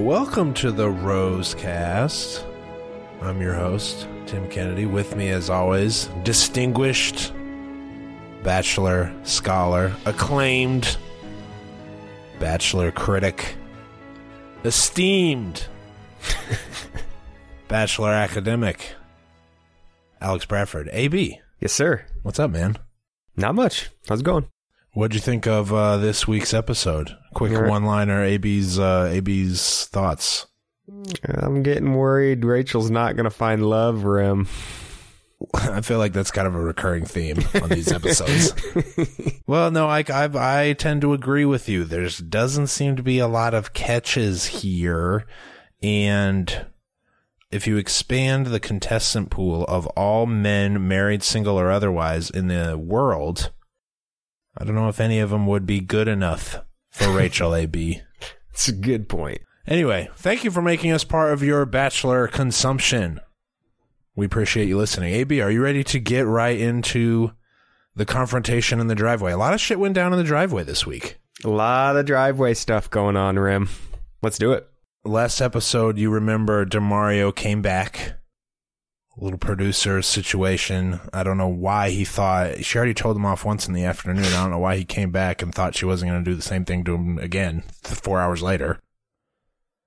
Welcome to the Rosecast. I'm your host, Tim Kennedy. With me, as always, distinguished bachelor, scholar, acclaimed bachelor critic, esteemed bachelor academic, Alex Bradford. AB, Yes, sir. what's up, man? Not much. How's it going? What'd you think of uh, this week's episode? Quick one-liner. AB's uh, AB's thoughts. I'm getting worried Rachel's not going to find love, Rim. I feel like that's kind of a recurring theme on these episodes. well, no, I, I I tend to agree with you. There's doesn't seem to be a lot of catches here, and if you expand the contestant pool of all men, married, single, or otherwise, in the world, I don't know if any of them would be good enough for Rachel AB. It's a good point. Anyway, thank you for making us part of your bachelor consumption. We appreciate you listening. AB, are you ready to get right into the confrontation in the driveway? A lot of shit went down in the driveway this week. A lot of driveway stuff going on, Rim. Let's do it. Last episode, you remember DeMario came back. Little producer situation. I don't know why he thought she already told him off once in the afternoon. I don't know why he came back and thought she wasn't going to do the same thing to him again four hours later.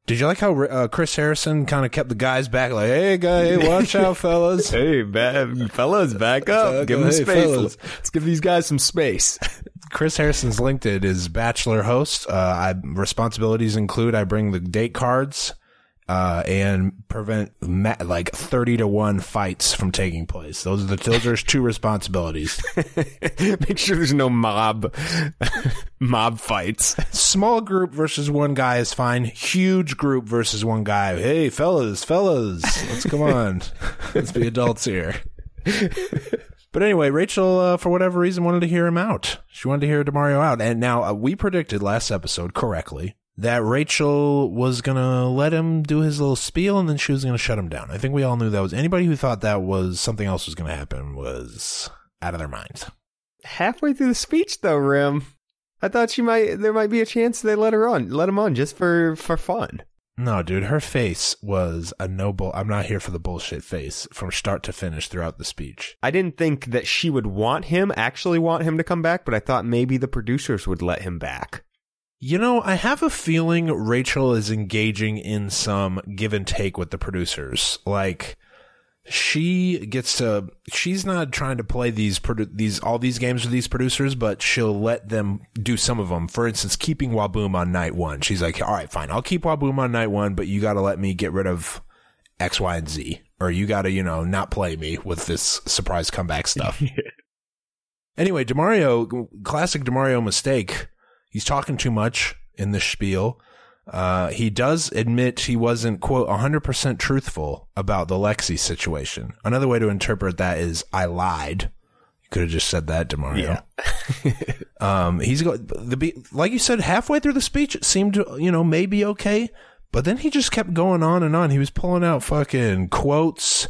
Did you like how uh, Chris Harrison kind of kept the guys back, like, "Hey, guy, hey, watch out, fellas." Hey, ba- fellas, back up. Give them Hey, space. fellas. Let's give these guys some space. Chris Harrison's LinkedIn is bachelor host. Uh, I, responsibilities include I bring the date cards uh, and prevent ma- like thirty to one fights from taking place. Those are the those are his two responsibilities. Make sure there's no mob mob fights. Small group versus one guy is fine. Huge group versus one guy. Hey, fellas, fellas, let's come on, let's be adults here. But anyway, Rachel, uh, for whatever reason, wanted to hear him out. She wanted to hear Demario out, and now uh, we predicted last episode correctly that Rachel was gonna let him do his little spiel, and then she was gonna shut him down. I think we all knew that was anybody who thought that was something else was gonna happen was out of their minds. Halfway through the speech, though, Rim, I thought she might. There might be a chance they let her on, let him on just for for fun. No, dude, her face was a noble. I'm not here for the bullshit face from start to finish throughout the speech. I didn't think that she would want him, actually want him to come back, but I thought maybe the producers would let him back. You know, I have a feeling Rachel is engaging in some give and take with the producers. Like she gets to she's not trying to play these produ- these all these games with these producers, but she'll let them do some of them. For instance, keeping Waboom on night 1. She's like, "All right, fine. I'll keep Waboom on night 1, but you got to let me get rid of X, Y, and Z. Or you got to, you know, not play me with this surprise comeback stuff." Anyway, Demario, classic Demario mistake. He's talking too much in the spiel. Uh, he does admit he wasn't, quote, 100% truthful about the Lexi situation. Another way to interpret that is, I lied. You could have just said that, Demario. um, he's go, the, be- like you said, halfway through the speech, it seemed you know, maybe okay. But then he just kept going on and on. He was pulling out fucking quotes,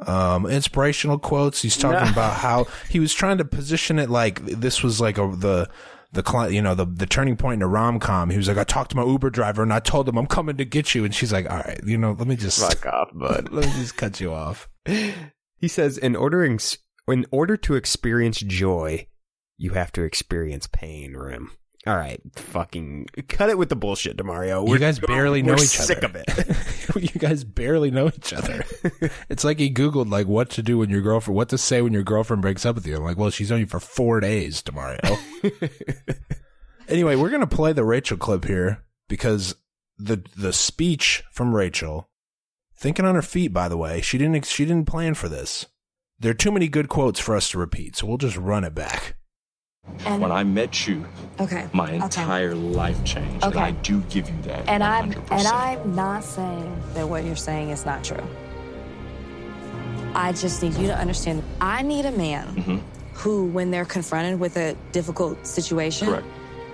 um, inspirational quotes. He's talking about how he was trying to position it like this was like a, the, the client, you know, the, the turning point in a rom com. He was like, I talked to my Uber driver and I told him I'm coming to get you. And she's like, all right, you know, let me just, Fuck off, bud. let me just cut you off. He says, in ordering, in order to experience joy, you have to experience pain, Rim. All right, fucking cut it with the bullshit, Demario. you guys barely know we're each sick other. of it. you guys barely know each other. it's like he Googled like what to do when your girlfriend, what to say when your girlfriend breaks up with you. I'm like, well, she's on you for four days tomorrow. anyway, we're gonna play the Rachel clip here because the the speech from Rachel, thinking on her feet. By the way, she didn't she didn't plan for this. There are too many good quotes for us to repeat, so we'll just run it back. And When I met you, okay, my okay. entire life changed. Okay. And I do give you that. And I'm and I'm not saying that what you're saying is not true. I just need you to understand. I need a man Mm-hmm. who, when they're confronted with a difficult situation, Correct.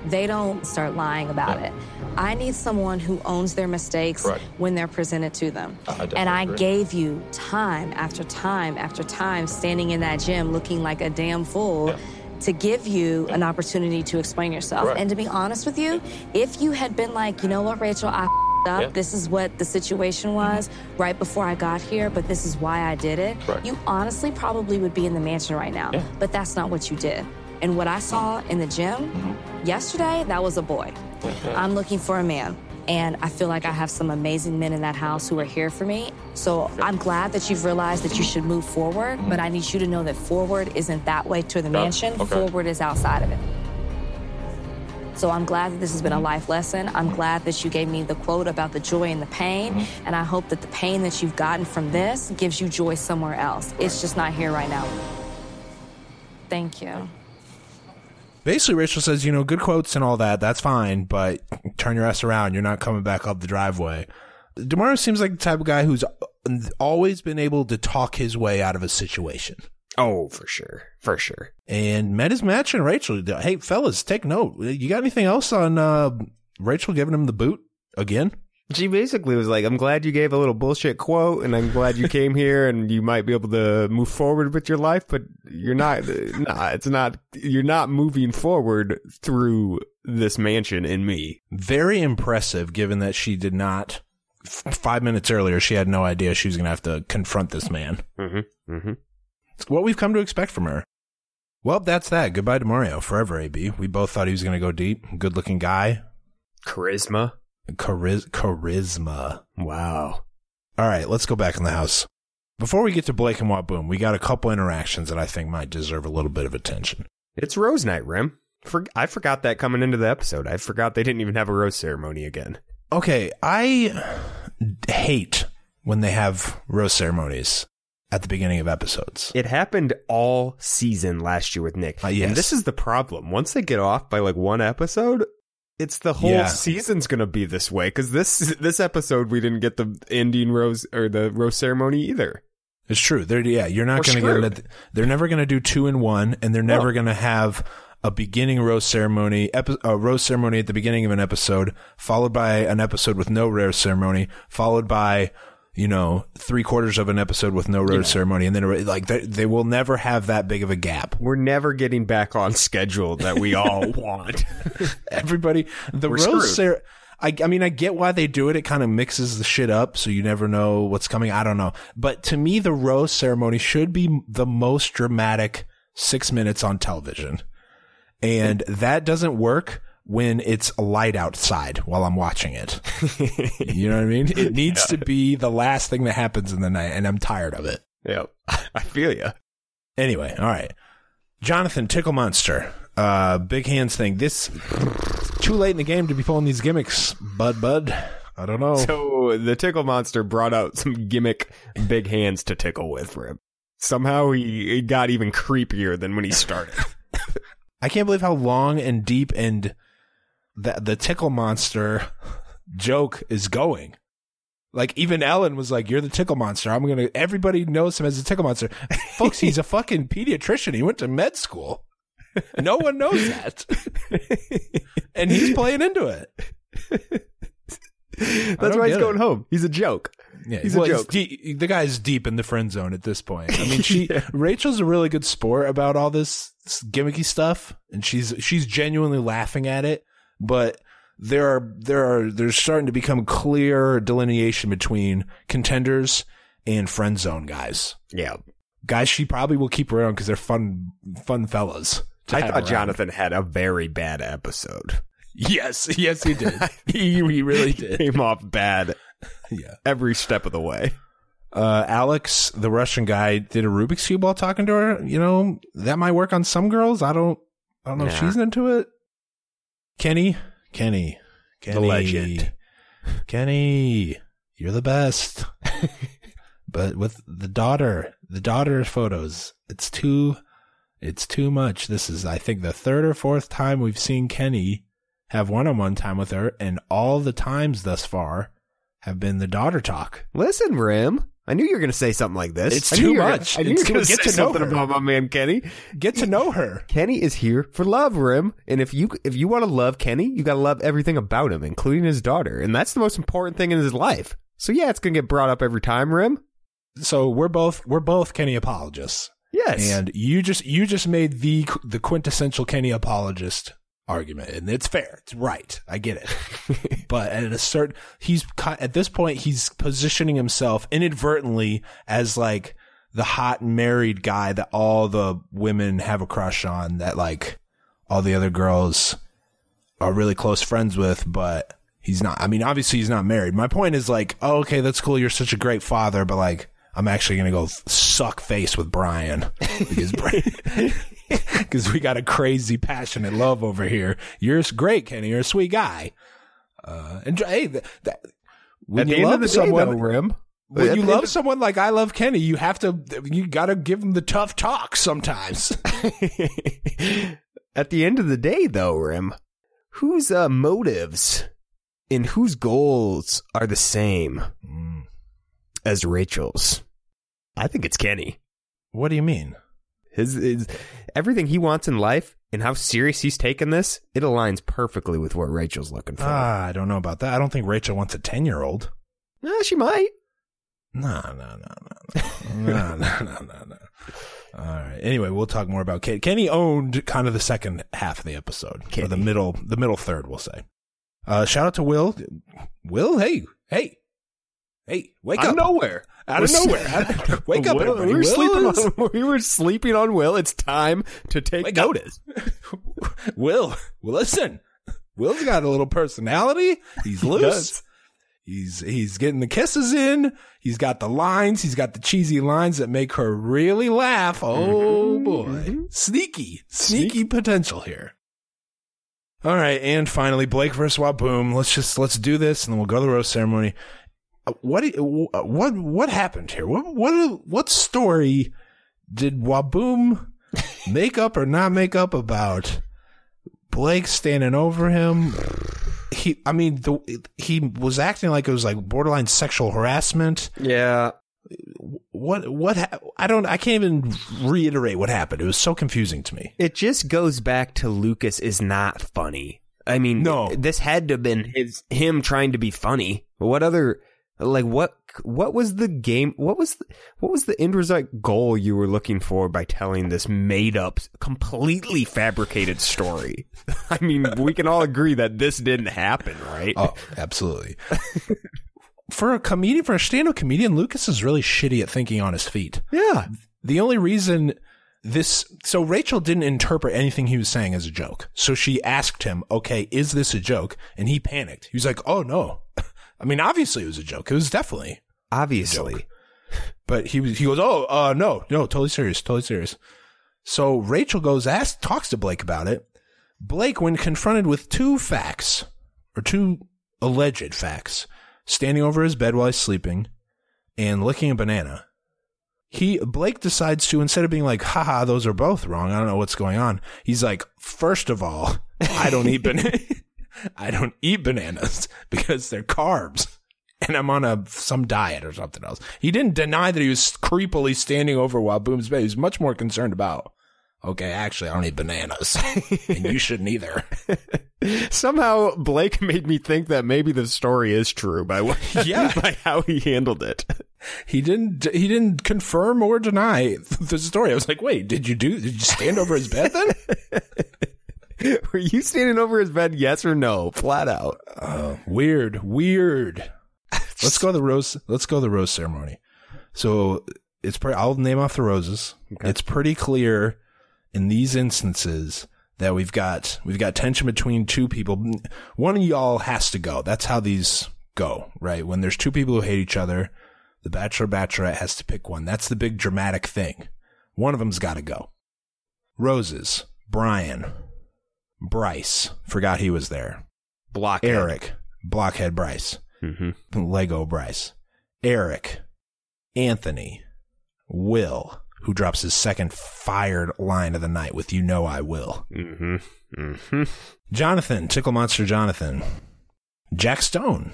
they don't start lying about Yeah. it. I need someone who owns their mistakes Correct. when they're presented to them. I and I agree. gave you time after time after time standing in that gym looking like a damn fool. Yeah. To give you an opportunity to explain yourself. Correct. And to be honest with you, if you had been like, you know what, Rachel, I up. Yeah. This is what the situation was right before I got here, but this is why I did it. Correct. You honestly probably would be in the mansion right now. Yeah. But that's not what you did. And what I saw in the gym Mm-hmm. yesterday, that was a boy. I'm looking for a man. And I feel like I have some amazing men in that house who are here for me. So I'm glad that you've realized that you should move forward, but I need you to know that forward isn't that way to the Yeah, mansion. okay. Forward is outside of it. So I'm glad that this has been a life lesson. I'm glad that you gave me the quote about the joy and the pain. Mm-hmm. And I hope that the pain that you've gotten from this gives you joy somewhere else. It's just not here right now. Thank you. Basically, Rachel says, you know, good quotes and all that, that's fine, but turn your ass around. You're not coming back up the driveway. Demario seems like the type of guy who's always been able to talk his way out of a situation. oh, for sure, for sure. And met his match and Rachel. Hey, fellas, take note. You got anything else on uh, Rachel giving him the boot again? She basically was like, "I'm glad you gave a little bullshit quote, and I'm glad you came here, and you might be able to move forward with your life, but you're not. Nah, it's not. You're not moving forward through this mansion in me. Very impressive, given that she did not. f- Five minutes earlier, she had no idea she was going to have to confront this man. Mm-hmm. Mm-hmm. It's what we've come to expect from her. Well, that's that. Goodbye to Mario. Forever, AB. We both thought he was going to go deep. Good looking guy. Charisma. Chariz- charisma. Wow. All right, let's go back in the house. Before we get to Blake and Waboom, we got a couple interactions that I think might deserve a little bit of attention. It's Rose Night, Rim. For, I forgot that coming into the episode. I forgot they didn't even have a rose ceremony again. Okay, I hate when they have rose ceremonies at the beginning of episodes. It happened all season last year with Nick. Uh, yes. And this is the problem. Once they get off by like one episode, it's the whole Yeah. season's gonna be this way. Because this this episode we didn't get the Indian rose or the rose ceremony either. It's true. They're yeah, you're not going to get. They're never going to do two in one, and they're never No. going to have a beginning rose ceremony, epi- a rose ceremony at the beginning of an episode, followed by an episode with no rose ceremony, followed by you know three quarters of an episode with no rose ceremony, and then like they, they will never have that big of a gap. We're never getting back on schedule that we all want. Everybody, the We're rose ceremony. I, I mean, I get why they do it. It kind of mixes the shit up, so you never know what's coming. I don't know, but to me, the rose ceremony should be the most dramatic six minutes on television, and that doesn't work when it's light outside while I'm watching it. you know what I mean? It needs to be the last thing that happens in the night, and I'm tired of it. yep. I feel you. Anyway, all right. Jonathan Tickle Monster, uh, big hands thing. This too late in the game to be pulling these gimmicks, bud. Bud, I don't know. So the tickle monster brought out some gimmick big hands to tickle with for him. Somehow he got even creepier than when he started. I can't believe how long and deep and the the Tickle Monster joke is going. Like even Ellen was like, "You're the Tickle Monster." I'm gonna. Everybody knows him as a Tickle Monster, folks. He's a fucking pediatrician. He went to med school. No one knows that, and he's playing into it. That's why he's going it. home. He's a joke. Yeah, He's a well, joke. de- the guy's deep in the friend zone at this point. I mean, she Rachel's a really good sport about all this gimmicky stuff, and she's she's genuinely laughing at it. But there are there are there's starting to become clear delineation between contenders and friend zone guys. Yeah. Guys, she probably will keep around because they're fun fun fellas. I thought around. Jonathan had a very bad episode. Yes, yes, he did. he he really did. Came off bad Yeah. every step of the way. uh, Alex, the Russian guy, did a Rubik's cube while talking to her. You know that might work on some girls. I don't. I don't know if she's into it. Kenny, Kenny, Kenny, the legend. Kenny, you're the best. but with the daughter, the daughter photos, it's too, it's too much. This is, I think, the third or fourth time we've seen Kenny have one-on-one time with her, and all the times thus far have been the daughter talk. Listen, Rim. I knew you were going to say something like this. It's too were gonna- much. I knew It's you were going get to say know something her. about my man Kenny. Get to know her. Kenny is here for love, Rim. And if you if you want to love Kenny, you got to love everything about him, including his daughter, and that's the most important thing in his life. So yeah, it's going to get brought up every time, Rim. so we're both we're both Kenny apologists, Yes. and you just you just made the the quintessential Kenny apologist argument, and it's fair, it's right, I get it. but at a certain, he's at this point he's positioning himself inadvertently as like the hot married guy that all the women have a crush on, that like all the other girls are really close friends with, but he's not. I mean, obviously he's not married. My point is like, oh, okay, that's cool. You're such a great father, but like, I'm actually gonna go suck face with Brian because because we got a crazy passionate love over here. You're great, Kenny. You're a sweet guy. Uh, and hey, that, that when At you the end love of the someone, day, though, Rim. when at you love of- someone like I love Kenny, you have to you got to give them the tough talk sometimes. At the end of the day, though, Rim, whose uh, motives and whose goals are the same as Rachel's? I think it's Kenny. what do you mean? His, his everything he wants in life and how serious he's taken this, it aligns perfectly with what Rachel's looking for. Ah, I don't know about that. I don't think Rachel wants a ten year old. Nah, she might. No, no, no, no, no, no, no, no, no, no. All right. Anyway, we'll talk more about Kenny. Kenny owned kind of the second half of the episode, or the middle, the middle third, we'll say. Uh, shout out to Will. Will, hey, hey, hey, wake up. Out up! of nowhere. out of nowhere! wake up! Will, we were Will sleeping is- on. We were sleeping on Will. It's time to take Wake notice. Will, well, listen. Will's got a little personality. He's loose. He's he's getting the kisses in. He's got the lines. He's got the cheesy lines that make her really laugh. Oh mm-hmm. boy, mm-hmm. sneaky, sneaky potential here. All right, and finally, Blake versus Waboom. Let's just let's do this, and then we'll go to the roast ceremony. Uh, What uh, what what happened here? What what what story did Waboom make up or not make up about Blake standing over him? He, I mean, the, he was acting like it was like borderline sexual harassment. Yeah. What what ha- I don't I can't even reiterate what happened. It was so confusing to me. It just goes back to Lucas is not funny. I mean, No. this had to have been his him trying to be funny. What other like what what was the game? What was the, what was the end result goal you were looking for by telling this made up, completely fabricated story? I mean, we can all agree that this didn't happen, right? Oh, absolutely. for a comedian, for a stand-up comedian, Lucas is really shitty at thinking on his feet. yeah. The only reason this, so Rachel didn't interpret anything he was saying as a joke. So she asked him, okay, is this a joke? And he panicked. He was like, oh no. I mean, obviously it was a joke. It was definitely, Obviously. but he was, he goes, oh, uh, no, no, totally serious, totally serious. So Rachel goes, ask, talks to Blake about it. Blake, when confronted with two facts, or two alleged facts, standing over his bed while he's sleeping and licking a banana, he Blake decides to instead of being like, haha, those are both wrong. I don't know what's going on. He's like, first of all, I don't eat banana. I don't eat bananas because they're carbs. And I'm on a some diet or something else. He didn't deny that he was creepily standing over Waboom's bed. He was much more concerned about Okay, actually, I don't eat bananas, and you shouldn't either. Somehow Blake made me think that maybe the story is true by what, Yeah. by how he handled it. He didn't. He didn't confirm or deny the story. I was like, wait, did you do? Did you stand over his bed then? Were you standing over his bed? Yes or no? Flat out. Uh, weird, weird. Let's go to the rose. Let's go the rose ceremony. So it's pretty. I'll name off the roses. It's pretty clear in these instances that we've got we've got tension between two people. One of y'all has to go. That's how these go, right? When there's two people who hate each other, the bachelor bachelorette has to pick one. That's the big dramatic thing. One of them's got to go. Roses. Brian. Bryce. Forgot he was there. Block Eric, Blockhead Bryce, Mm-hmm. Lego Bryce, Eric, Anthony, Will, who drops his second fired line of the night with "You know I will." Mm-hmm. Mm-hmm. Jonathan, Tickle Monster Jonathan, Jack Stone,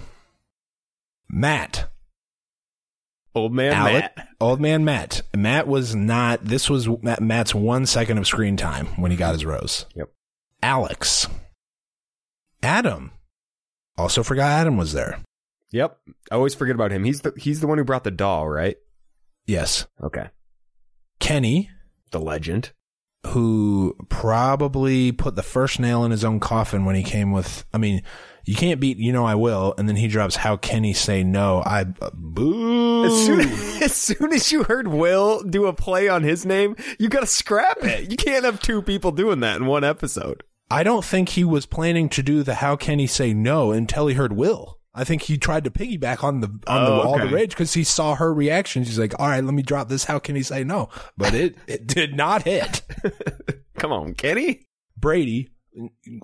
Matt, Old man Alec, Matt. Old Man Matt. Matt was not. This was Matt- Matt's one second of screen time when he got his rose. Yep. Alex, Adam. Also forgot Adam was there. Yep. I always forget about him. He's the he's the one who brought the doll, right? Yes. Okay. Kenny, The legend. Who probably put the first nail in his own coffin when he came with. I mean, you can't beat "You Know I Will," and then he drops "How Can He Say No?" I uh, boo. As soon, as soon as you heard Will do a play on his name, you gotta scrap it. You can't have two people doing that in one episode. I don't think he was planning to do the "How Can He Say No" until he heard Will. I think he tried to piggyback on the on the Oh, all the rage because he saw her reaction. She's like, "All right, let me drop this. How can he say no?" But it it did not hit. Come on, Kenny. Brady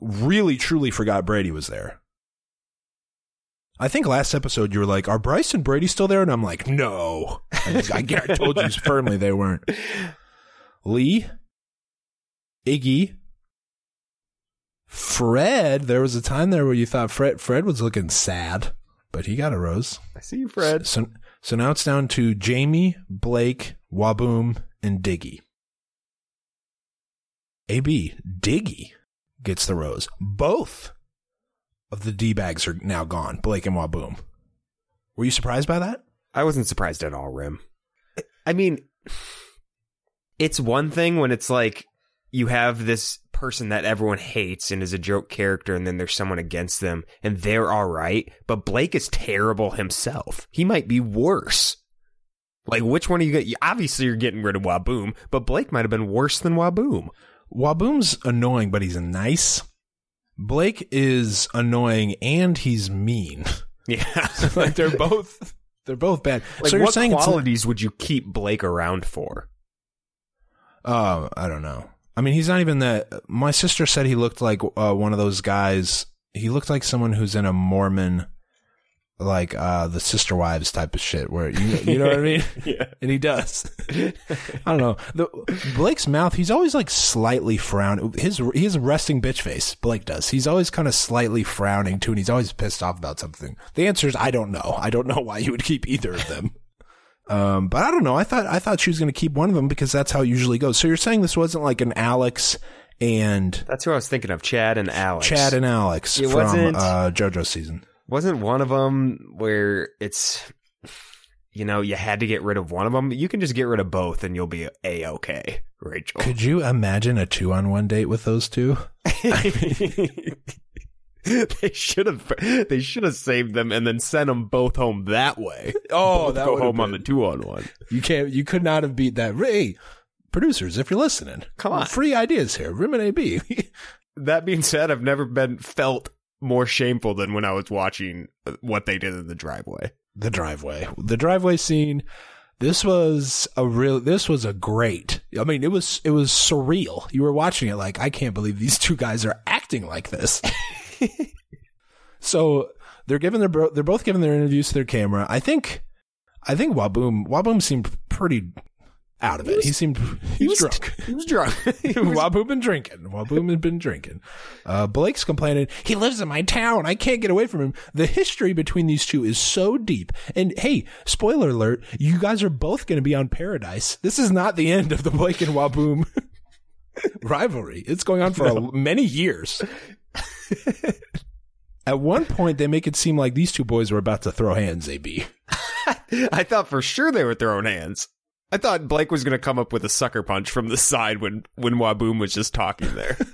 really truly forgot Brady was there. I think last episode you were like, "Are Bryce and Brady still there?" And I'm like, "No." I, I, I told you firmly they weren't. Lee, Iggy, Fred. There was a time there where you thought Fred Fred was looking sad, but he got a rose. I see you, Fred. So so now it's down to Jamie, Blake, Waboom, and Diggy. AB Diggy gets the rose. Both of the D bags are now gone. Blake and Waboom. Were you surprised by that? I wasn't surprised at all, Rim. I mean, it's one thing when it's like you have this person that everyone hates and is a joke character, and then there's someone against them, and they're all right. But Blake is terrible himself. He might be worse. Like, which one are you get? Obviously, you're getting rid of Waboom, but Blake might have been worse than Waboom. Waboom's annoying, but he's nice. Blake is annoying and he's mean. Yeah. like they're both they're both bad. like, so you're what qualities would you keep Blake around for? Uh, I don't know. I mean, he's not even that. My sister said he looked like uh, one of those guys. He looked like someone who's in a Mormon, like uh, the sister wives type of shit. Where you, you know what I mean? Yeah. And he does. I don't know. The Blake's mouth. He's always like slightly frowning. His he has a resting bitch face. Blake does. He's always kind of slightly frowning too, and he's always pissed off about something. The answer is I don't know. I don't know why you would keep either of them. Um, but I don't know. I thought I thought she was going to keep one of them because that's how it usually goes. So you're saying this wasn't like an Alex and That's who I was thinking of, Chad and Alex. Chad and Alex It from uh, JoJo season. Wasn't one of them where it's, you know, you had to get rid of one of them? You can just get rid of both and you'll be a okay, Rachel. Could you imagine a two on one date with those two? they should have they should have saved them and then sent them both home that way. Oh, Both that go home on the two on one. You can't. You could not have beat that. Hey, producers, if you're listening, Come on. free ideas here. Rim and AB. That being said, I've never been felt more shameful than when I was watching uh, what they did in the driveway. the driveway. The driveway scene. This was a real. This was a great. I mean, it was it was surreal. You were watching it like I can't believe these two guys are acting like this. so they're giving their bro- they're both giving their interviews to their camera. I think I think Waboom Waboom seemed pretty out of it. He seemed he was drunk. He was drunk. Waboom been drinking. Waboom had been drinking. Uh, Blake's complaining, he lives in my town. I can't get away from him. The history between these two is so deep. And hey, spoiler alert, you guys are both going to be on Paradise. This is not the end of the Blake and Waboom rivalry. It's going on for a, many years. At one point, they make it seem like these two boys were about to throw hands. AB. I thought for sure they were throwing hands. I thought Blake was going to come up with a sucker punch from the side when when Waboom was just talking there.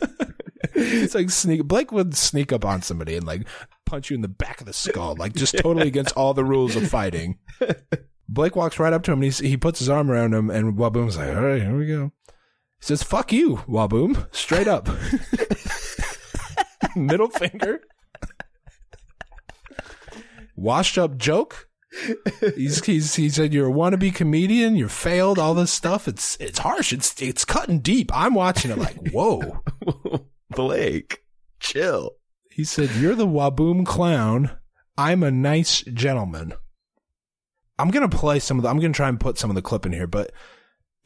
It's like sneak. Blake would sneak up on somebody and like punch you in the back of the skull, like just totally against all the rules of fighting. Blake walks right up to him and he he puts his arm around him, and Waboom's like, "All right, here we go." He says, "Fuck you, Waboom," straight up, middle finger, washed up joke. He's, he's he said you're a wannabe comedian, you're failed, all this stuff. It's it's harsh. It's it's cutting deep. I'm watching it like, whoa. Blake, chill. He said, You're the Waboom clown. I'm a nice gentleman. I'm going to play some of the, I'm to try and put some of the clip in here, but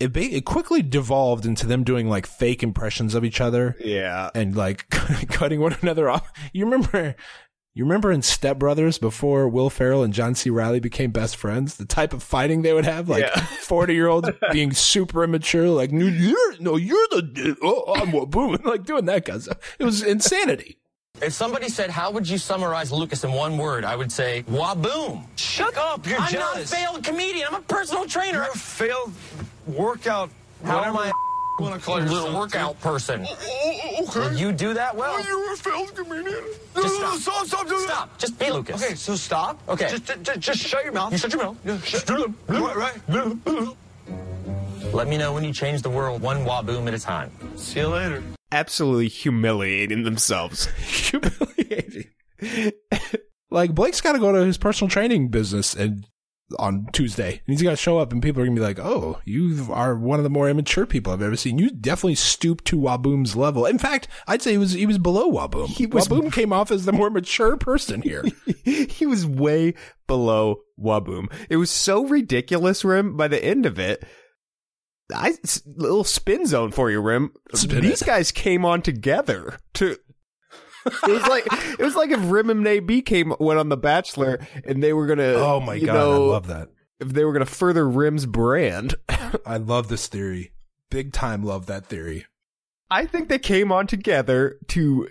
it, ba- it quickly devolved into them doing like fake impressions of each other Yeah. and like cutting one another off. You remember, you remember in Step Brothers before Will Ferrell and John C. Reilly became best friends, the type of fighting they would have, like Yeah. 40 year olds being super immature, like, no, you're, no, you're the, oh, I'm what boom, like doing that kind of stuff. It was insanity. If somebody said, "How would you summarize Lucas in one word?" I would say, "Waboom." Shut up! You're I'm jealous. not a failed comedian. I'm a personal trainer. You're a failed workout. How am I want to call a little workout person? Oh, oh, oh, okay. Will you do that well? Oh, you're a failed comedian. No, Just no, no, stop. stop, stop, doing Stop. Just be Lucas. Okay, so stop. Okay. Just, just, just shut your mouth. You shut your mouth. Yeah, shut Right, right. Let me know when you change the world one Waboom at a time. See you later. Absolutely humiliating themselves. humiliating. like Blake's got to go to his personal training business and on Tuesday, and he's got to show up, and people are gonna be like, "Oh, you are one of the more immature people I've ever seen. You definitely stooped to Waboom's level. In fact, I'd say he was he was below Waboom. He was- Waboom came off as the more mature person here. he was way below Waboom. It was so ridiculous, Rim. By the end of it. I little spin zone for you, Rim. Spin These it. guys came on together to. It was like it was like if Rim and AB came went on The Bachelor and they were gonna. oh my god, know, I love that. If they were gonna further Rim's brand, I love this theory. Big time love that theory. I think they came on together to.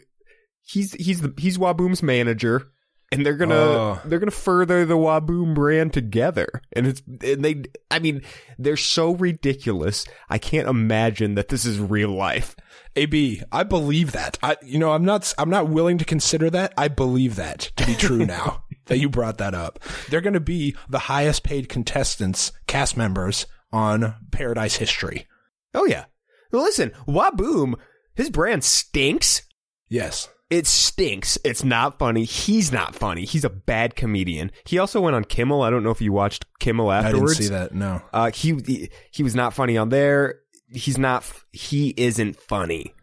He's he's the he's Waboom's manager, and they're gonna Oh. they're gonna further the Waboom brand together. And it's and they I mean they're so ridiculous. I can't imagine that this is real life. AB, I believe that. I, you know, I'm not, I'm not willing to consider that. I believe that to be true now that you brought that up. They're going to be the highest paid contestants, cast members on Paradise history. Oh yeah. Well, listen, Waboom, his brand stinks. Yes. It stinks. It's not funny. He's not funny. He's a bad comedian. He also went on Kimmel. I don't know if you watched Kimmel afterwards. I didn't see that. No. Uh, he he was not funny on there. He's not. He isn't funny.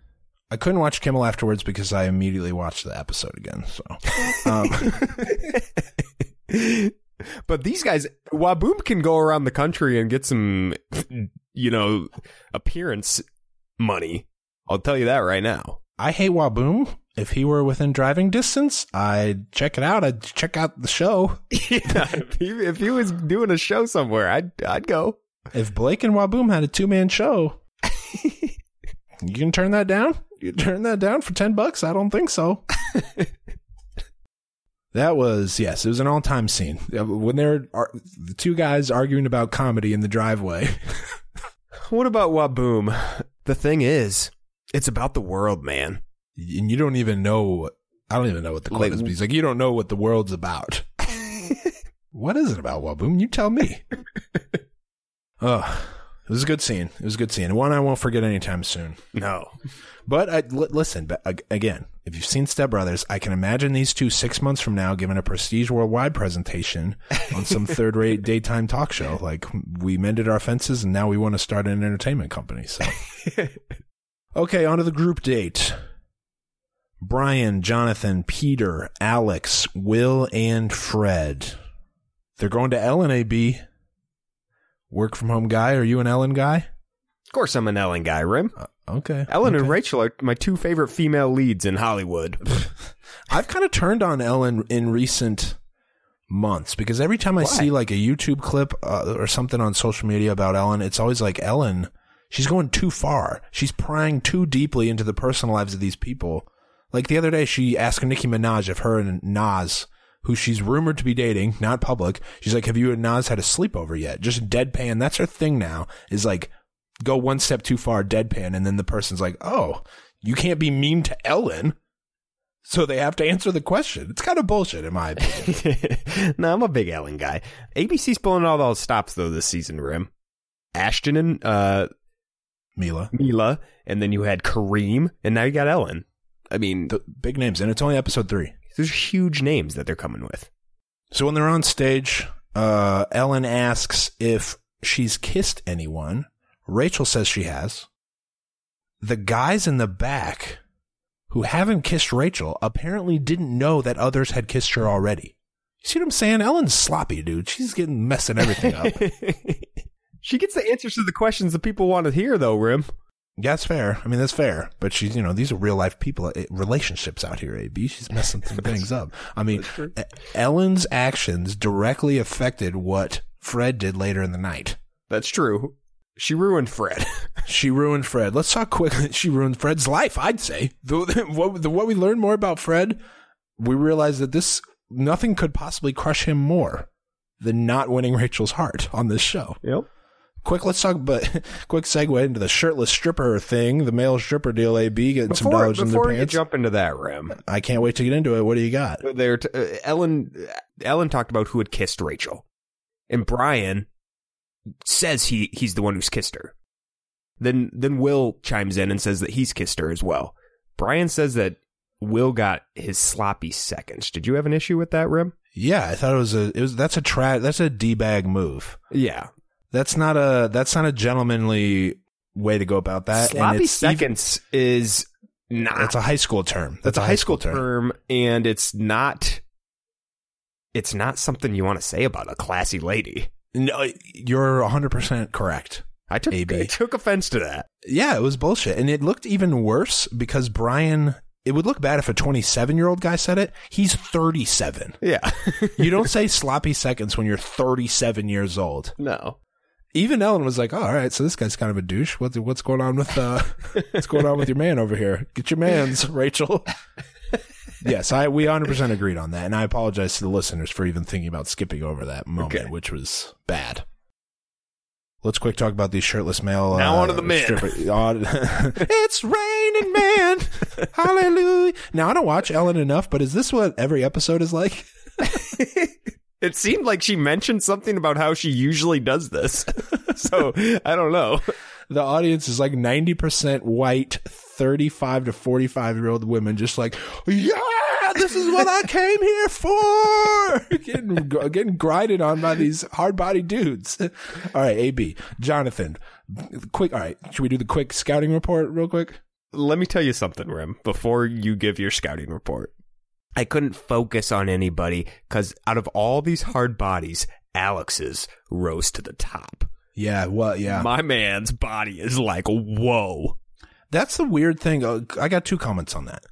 I couldn't watch Kimmel afterwards because I immediately watched the episode again. So, um, But these guys, Waboom can go around the country and get some, you know, appearance money. I'll tell you that right now. I hate Waboom. If he were within driving distance, I'd check it out. I'd check out the show. yeah, if he, if he was doing a show somewhere, I'd I'd go. If Blake and Waboom had a two man show, you can turn that down. You turn that down for ten bucks? I don't think so. that was yes, it was an all time scene when they're the two guys arguing about comedy in the driveway. What about Waboom? The thing is, it's about the world, man. and you don't even know. I don't even know what the quote Like- is. He's like, you don't know what the world's about. what is it about, Waboom? You tell me. Oh, it was a good scene. It was a good scene. One I won't forget anytime soon. No. But I, listen, but again, if you've seen Step Brothers, I can imagine these two six months from now giving a prestige worldwide presentation on some third rate daytime talk show. Like, we mended our fences and now we want to start an entertainment company. So, okay, on to the group date. Brian, Jonathan, Peter, Alex, Will, and Fred. They're going to Ellen, AB. Work from home guy. Are you an Ellen guy? Of course, I'm an Ellen guy, Rim. Okay. Ellen and. Rachel are my two favorite female leads in Hollywood. I've kind of turned on Ellen in recent months because every time I see like a YouTube clip uh, or something on social media about Ellen, it's always like Ellen. She's going too far. She's prying too deeply into the personal lives of these people. Like the other day, she asked Nicki Minaj if her and Nas, who she's rumored to be dating, not public, she's like, have you and Nas had a sleepover yet? Just deadpan. That's her thing now, is like, go one step too far, deadpan. And then the person's like, oh, you can't be mean to Ellen. So they have to answer the question. It's kind of bullshit, in my opinion. no, I'm a big Ellen guy. ABC's pulling all those stops though this season, Rim. Ashton and uh, Mila. Mila, and then you had Kareem, and now you got Ellen. I mean, The big names. And it's only episode three. These are huge names that they're coming with. So when they're on stage, uh, Ellen asks if she's kissed anyone. Rachel says she has. The guys in the back who haven't kissed Rachel apparently didn't know that others had kissed her already. You see what I'm saying? Ellen's sloppy, dude. She's getting messing everything up. she gets the answers to the questions that people want to hear, though, Rim. Yeah, that's fair. I mean, that's fair. But she's, you know, these are real life people, eh, relationships out here, AB. She's messing some things up. I mean, Ellen's actions directly affected what Fred did later in the night. That's true. She ruined Fred. She ruined Fred. Let's talk quickly. She ruined Fred's life. I'd say the, what the, what we learned more about Fred, we realized that this nothing could possibly crush him more than not winning Rachel's heart on this show. yep. Quick, let's talk. But quick segue into the shirtless stripper thing, the male stripper deal. AB getting some Before, dollars in their before you jump into that, Rim, I can't wait to get into it. What do you got? there t- uh, Ellen Ellen talked about who had kissed Rachel, and Brian says he he's the one who's kissed her. Then then Will chimes in and says that he's kissed her as well. Brian says that Will got his sloppy seconds. Did you have an issue with that, Rim? Yeah, I thought it was a. It was that's a tra- That's a d bag move. Yeah, That's not a. That's not a gentlemanly way to go about that. and sloppy it's even- seconds is not. That's a high school term. That's That's a high school term, and it's not. It's not something you want to say about a classy lady. No, you're 100% correct. I took AB. I took offense to that. Yeah, it was bullshit. And it looked even worse because Brian, it would look bad if a 27 year old guy said it. He's 37. Yeah, You don't say sloppy seconds when you're 37 years old. no. Even Ellen was like, oh, all right, so this guy's kind of a douche. What's, what's going on with, uh, what's going on with your man over here? Get your mans, Rachel. yes, I, we 100% agreed on that. And I apologize to the listeners for even thinking about skipping over that moment, Okay. which was bad. Let's quick talk about these shirtless male. Now uh, on to the men. it's raining man. Hallelujah. Now I don't watch Ellen enough, but is this what every episode is like? It seemed like she mentioned something about how she usually does this. so I don't know. The audience is like 90% white, 35 to 45 year old women, just like, yeah, this is what I came here for. getting, getting grinded on by these hard body dudes. All right, AB, Jonathan, quick. All right, should we do the quick scouting report real quick? Let me tell you something, Rim, before you give your scouting report. I couldn't focus on anybody because out of all these hard bodies, Alex's rose to the top. Yeah, well, yeah. My man's body is like, whoa. That's the weird thing. Uh, I got two comments on that.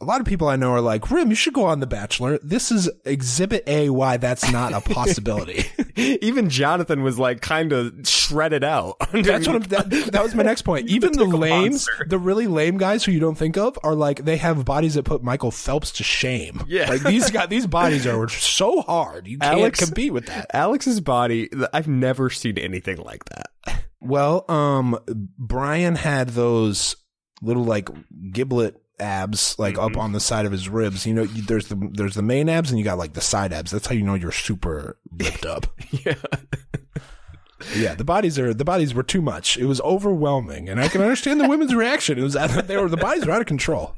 A lot of people I know are like, Rim, you should go on The Bachelor. This is exhibit A why that's not a possibility. Even Jonathan was like kind of shredded out. That's what I'm, that, that was my next point. Even the lames, the really lame guys who you don't think of are like they have bodies that put Michael Phelps to shame. Yeah. like these guys, these bodies are so hard you can't Alex- compete with that. Alex's body, I've never seen anything like that. Well, um, Brian had those little like giblet abs like Mm-hmm. up on the side of his ribs. You know, you, there's the there's the main abs and you got like the side abs. That's how you know you're super ripped up. Yeah. Yeah, the bodies are the bodies were too much. It was overwhelming, and I can understand the women's reaction. It was they were the bodies were out of control.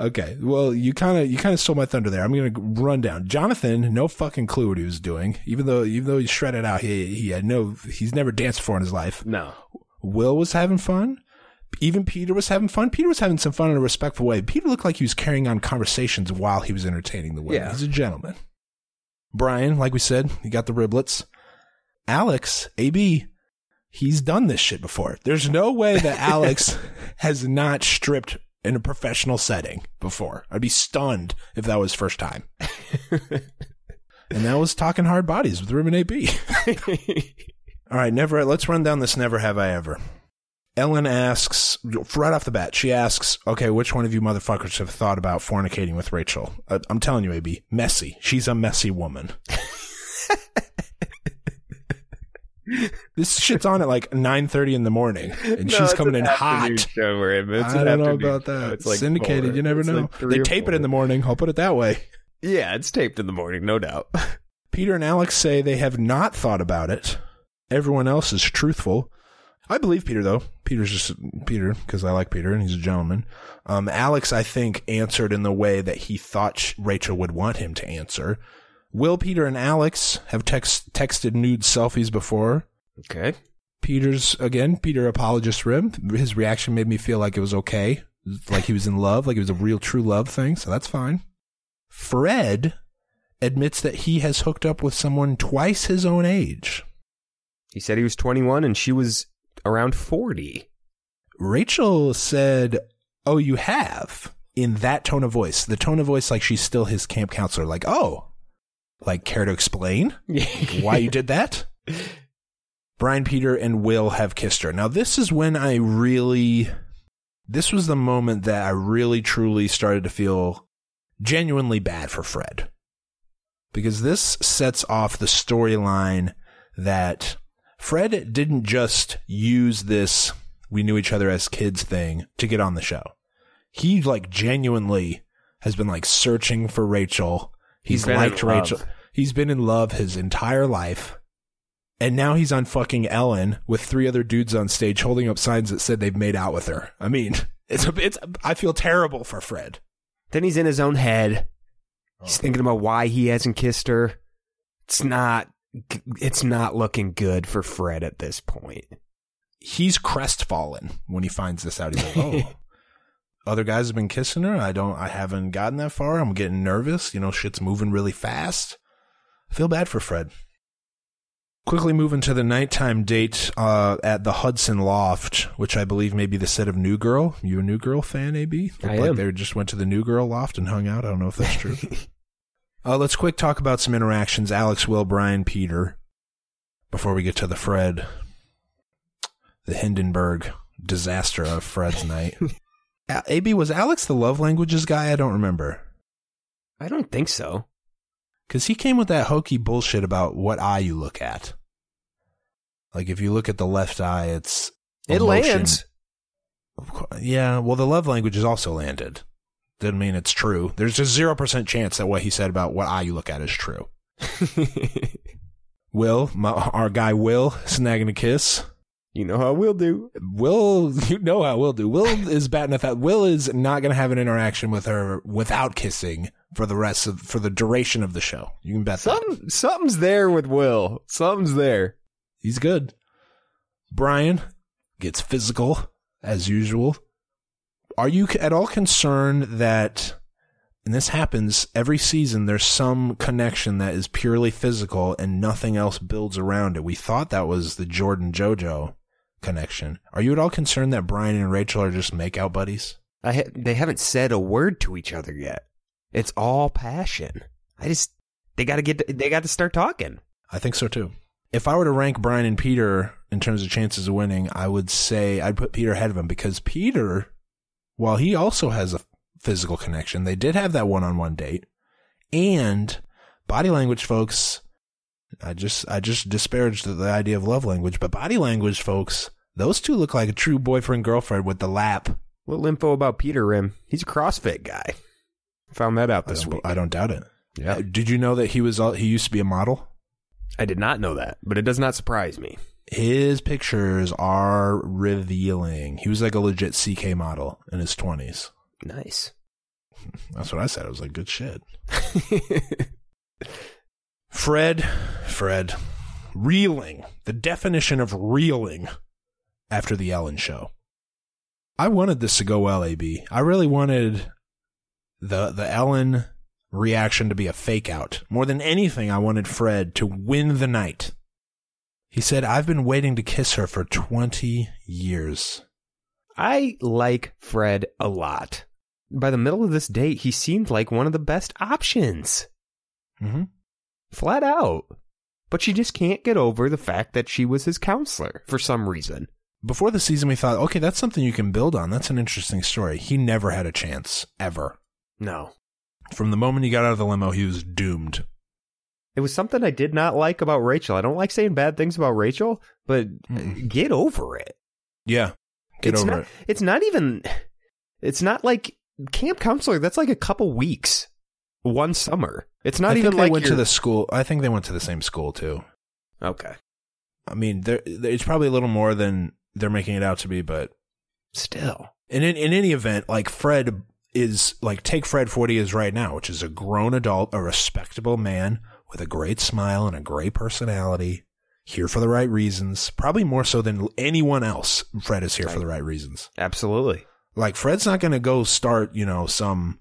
Okay, well, you kind of you kind of stole my thunder there. I'm gonna run down. Jonathan, no fucking clue what he was doing. Even though even though he shredded out, he he had no. He's never danced before in his life. No. Will was having fun. Even Peter was having fun. Peter was having some fun in a respectful way. Peter looked like he was carrying on conversations while he was entertaining the women. Yeah. He's a gentleman. Brian, like we said, he got the riblets. Alex, AB, he's done this shit before. There's no way that Alex has not stripped in a professional setting before. I'd be stunned if that was first time. and that was talking hard bodies with and AB. All right, never. Let's run down this. Never have I ever. Ellen asks right off the bat. She asks, "Okay, which one of you motherfuckers have thought about fornicating with Rachel?" Uh, I'm telling you, AB, messy. She's a messy woman. this shit's on at like 9:30 in the morning, and No, she's coming in hot. Show. It's I don't know about show. that. It's like syndicated. four. You never It's know. like they tape it in the morning. I'll put it that way. Yeah, it's taped in the morning, no doubt. Peter and Alex say they have not thought about it. Everyone else is truthful. I believe Peter though. Peter's just Peter because I like Peter and he's a gentleman. Um, Alex, I think, answered in the way that he thought Rachel would want him to answer. Will Peter and Alex have text texted nude selfies before? Okay. Peter's again. Peter apologist rim. His reaction made me feel like it was okay, like he was in love, like it was a real true love thing. So that's fine. Fred admits that he has hooked up with someone twice his own age. He said he was 21 and she was around 40. Rachel said, "Oh, you have." In that tone of voice, the tone of voice like she's still his camp counselor. Like, oh, like care to explain why you did that? Bryan, Peter, and Will have kissed her. Now, this is when I really, this was the moment that I really truly started to feel genuinely bad for Fred. Because this sets off the storyline that Fred didn't just use this we knew each other as kids thing to get on the show. He like genuinely has been like searching for Rachel. He's, He's liked Rachel. He's been in love his entire life. And now he's on fucking Ellen with three other dudes on stage holding up signs that said they've made out with her. I mean, it's a, it's I feel terrible for Fred. Then he's in his own head. He's oh. thinking about why he hasn't kissed her. It's not it's not looking good for Fred at this point. He's crestfallen when he finds this out. He's like, "Oh, other guys have been kissing her. I don't. I haven't gotten that far. I'm getting nervous. You know, shit's moving really fast. I feel bad for Fred." Quickly moving to the nighttime date uh, at the Hudson Loft, which I believe may be the set of New Girl. You a New Girl fan, AB? Looked I like am. They just went to the New Girl Loft and hung out. I don't know if that's true. uh, let's quick talk about some interactions. Alex, Will, Bryan, Peter. Before we get to the Fred, the Hindenburg disaster of Fred's night. A- AB was Alex the love languages guy? I don't remember. I don't think so. Because he came with that hokey bullshit about what eye you look at. Like if you look at the left eye, it's It emotion. lands. Yeah, well, the love languages also landed. Doesn't mean it's true. There's a zero percent chance that what he said about what eye you look at is true. Will, my, our guy Will, snagging a kiss. You know how we'll do. Will, you know how Will do. Will is batting a thousand. Will is not going to have an interaction with her without kissing for the rest of for the duration of the show. You can bet that. Something's there with Will. Something's there. He's good. Bryan gets physical as usual. Are you at all concerned that, and this happens every season, there's some connection that is purely physical and nothing else builds around it? We thought that was the Jordan JoJo connection. Are you at all concerned that Bryan and Rachel are just makeout buddies? I ha- they haven't said a word to each other yet. It's all passion. I just they got to get they got to start talking. I think so too. If I were to rank Bryan and Peter in terms of chances of winning, I would say I'd put Peter ahead of him because Peter, while he also has a physical connection, they did have that one on one date. And body language folks, I just I just disparaged the idea of love language, but body language folks, those two look like a true boyfriend girlfriend with the lap. Little info about Peter Rim. He's a CrossFit guy. Found that out I this don't, week. I don't doubt it. Yeah. Did you know that he was he used to be a model? I did not know that, but it does not surprise me. His pictures are revealing. He was like a legit CK model in his 20s. Nice. That's what I said. I was like, good shit. Fred, Fred, reeling. The definition of reeling after the Ellen show. I wanted this to go well, AB. I really wanted the the Ellen reaction to be a fake out. More than anything, I wanted Fred to win the night. He said, I've been waiting to kiss her for 20 years. I like Fred a lot. By the middle of this date, he seemed like one of the best options. Mm-hmm. Flat out. but she just can't get over the fact that she was his counselor for some reason. Before the season, we thought, okay, that's something you can build on. That's an interesting story. He never had a chance, ever. No. From the moment he got out of the limo, he was doomed. It was something I did not like about Rachel. I don't like saying bad things about Rachel, but Mm-mm. get over it. Yeah. Get it's over not, it. It's not even. It's not like camp counselor. That's like a couple weeks, one summer. It's not I even like they went to the school. I think they went to the same school too. Okay, I mean, there it's probably a little more than they're making it out to be, but still. And in, in any event, like Fred is like take Fred for what he is right now, which is a grown adult, a respectable man with a great smile and a great personality, here for the right reasons. Probably more so than anyone else. Fred is here for the right reasons. Absolutely. Like Fred's not going to go start, you know, some.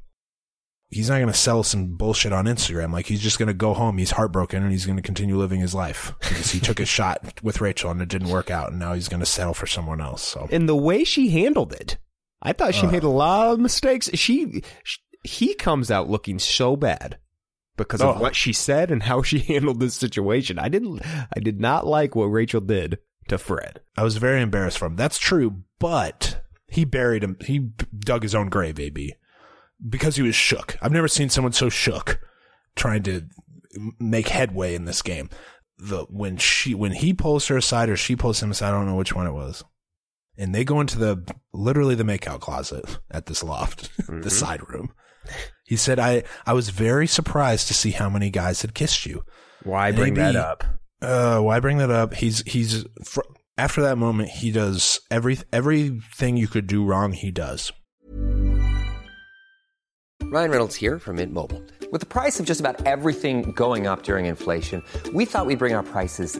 He's not going to sell some bullshit on Instagram. Like he's just going to go home. He's heartbroken and he's going to continue living his life because he took a shot with Rachel and it didn't work out, and now he's going to settle for someone else. So And the way she handled it, I thought she Ugh. made a lot of mistakes. She, sh he comes out looking so bad because of Oh. what she said and how she handled this situation. I didn't. I did not like what Rachel did to Fred. I was very embarrassed for him. That's true, but he buried him. He dug his own grave, AB, because he was shook. I've never seen someone so shook trying to make headway in this game. The when she when he pulls her aside or she pulls him aside, I don't know which one it was. And they go into the literally the makeout closet at this loft, the mm-hmm. side room. He said, "I I was very surprised to see how many guys had kissed you." Why And bring that up? uh, why bring that up? He's he's fr- after that moment he does every everything you could do wrong. He does. Ryan Reynolds here from Mint Mobile. With the price of just about everything going up during inflation, we thought we'd bring our prices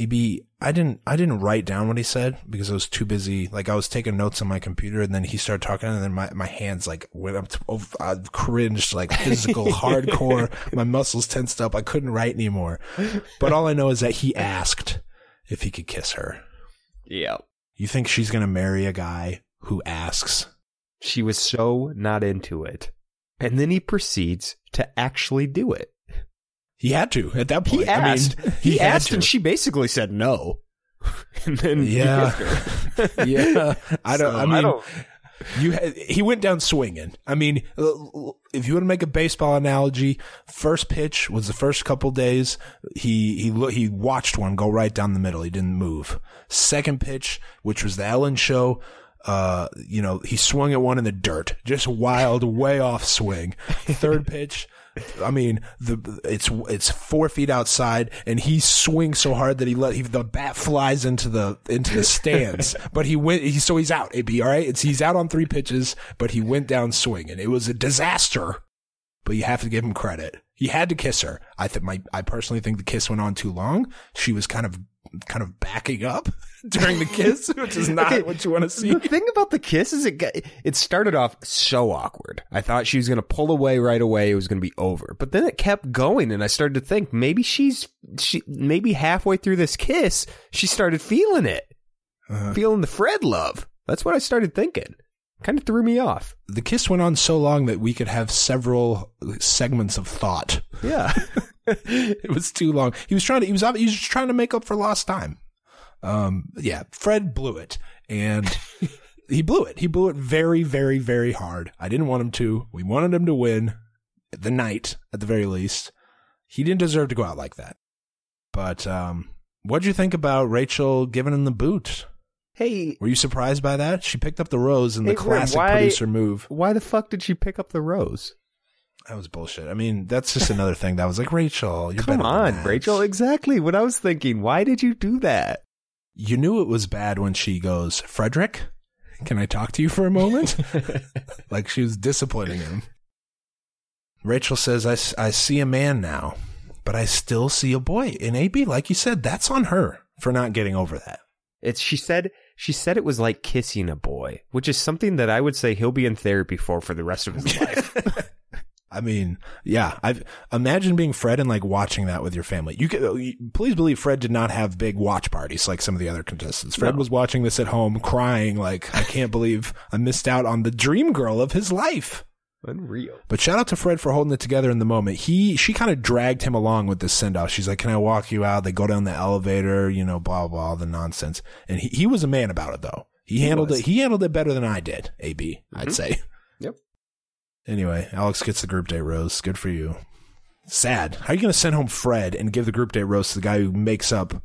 AB, I didn't I didn't write down what he said because I was too busy. Like I was taking notes on my computer, and then he started talking, and then my, my hands like went up. To, over, I cringed like physical, hardcore. My muscles tensed up. I couldn't write anymore. But all I know is that he asked if he could kiss her. Yeah. You think she's gonna marry a guy who asks? She was so not into it. And then he proceeds to actually do it. He had to at that point. He asked. I mean, he, had asked, to. and she basically said no. and then Yeah. kissed yeah, I don't. So, I mean, you. had- He went down swinging. I mean, if you want to make a baseball analogy, first pitch was the first couple days. He he lo- he watched one go right down the middle. He didn't move. Second pitch, which was the Ellen show. Uh, you know, he swung at one in the dirt, just wild, way off swing. Third pitch, I mean, the it's it's four feet outside, and he swings so hard that he let he, the bat flies into the into the stands. but he went, he so he's out. AB, all right, it's he's out on three pitches, but he went down swinging. It was a disaster, but you have to give him credit. He had to kiss her. I think my I personally think the kiss went on too long. She was kind of kind of backing up during the kiss, which is not Okay, what you want to see. The thing about the kiss is it got, it started off so awkward. I thought she was going to pull away right away. It was going to be over. But then it kept going and I started to think maybe she's she maybe halfway through this kiss, she started feeling it. Uh-huh. Feeling the Fred love. That's what I started thinking. Kind of threw me off. The kiss went on so long that we could have several segments of thought. Yeah. it was too long. He was trying to. He was. He was just trying to make up for lost time. Um. Yeah. Fred blew it, and he blew it. He blew it very, very, very hard. I didn't want him to. We wanted him to win the night at the very least. He didn't deserve to go out like that. But um, What'd you think about Rachel giving him the boot? Hey, Were you surprised by that? She picked up the rose in the Hey, Rim, classic why- producer move. why the fuck did she pick up the rose? That was bullshit. I mean, that's just another thing that was like, Rachel, you're Come on. Rachel. Exactly what I was thinking. Why did you do that? You knew it was bad when she goes, Frederick, can I talk to you for a moment? like she was disciplining him. Rachel says, I, I see a man now, but I still see a boy. And AB, like you said, that's on her for not getting over that. It's she said she said it was like kissing a boy, which is something that I would say he'll be in therapy for for the rest of his life. I mean, yeah, I've imagine being Fred and like watching that with your family. You could please believe Fred did not have big watch parties like some of the other contestants. Fred No. was watching this at home, crying like, I can't believe I missed out on the dream girl of his life. Unreal. But shout out to Fred for holding it together in the moment. He she kind of dragged him along with this send off. She's like, "Can I walk you out?" They go down the elevator, you know, blah blah, all the nonsense. And he, he was a man about it though. He, He handled was. it. He handled it better than I did. AB, I'd Mhm. say. Yep. Anyway, Alex gets the group date rose. Good for you. Sad. How are you going to send home Fred and give the group date rose to the guy who makes up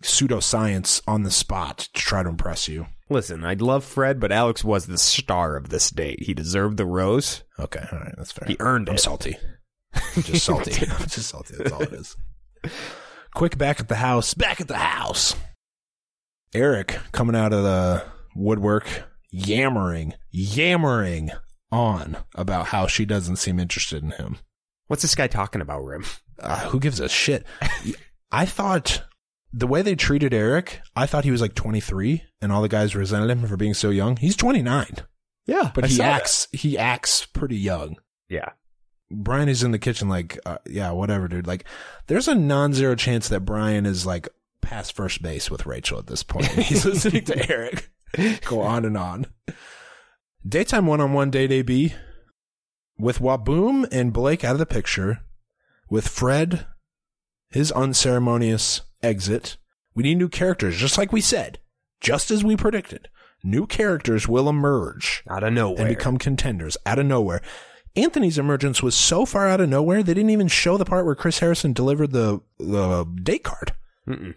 pseudoscience on the spot to try to impress you? Listen, I'd love Fred, but Alex was the star of this date. He deserved the rose. Okay, all right, that's fair. He earned I'm it. salty. Just salty. I'm just salty. That's all it is. Quick back at the house. Back at the house. Eric coming out of the woodwork, yammering, yammering on about how she doesn't seem interested in him. What's this guy talking about, Rim? Uh, who gives a shit? I thought the way they treated Eric, I thought he was like 23, and all the guys resented him for being so young. He's 29, Yeah, but I he saw that. acts he acts pretty young. Yeah. Bryan is in the kitchen, like, uh, yeah, whatever, dude. Like, there's a non-zero chance that Bryan is like past first base with Rachel at this point. He's listening to Eric go on and on. Daytime one-on-one date AB with Whaboom and Blake out of the picture, with Fred, his unceremonious exit. We need new characters, just like we said, just as we predicted. New characters will emerge Out of nowhere. and become contenders out of nowhere. Anthony's emergence was so far out of nowhere they didn't even show the part where Chris Harrison delivered the the date card. Mm-mm.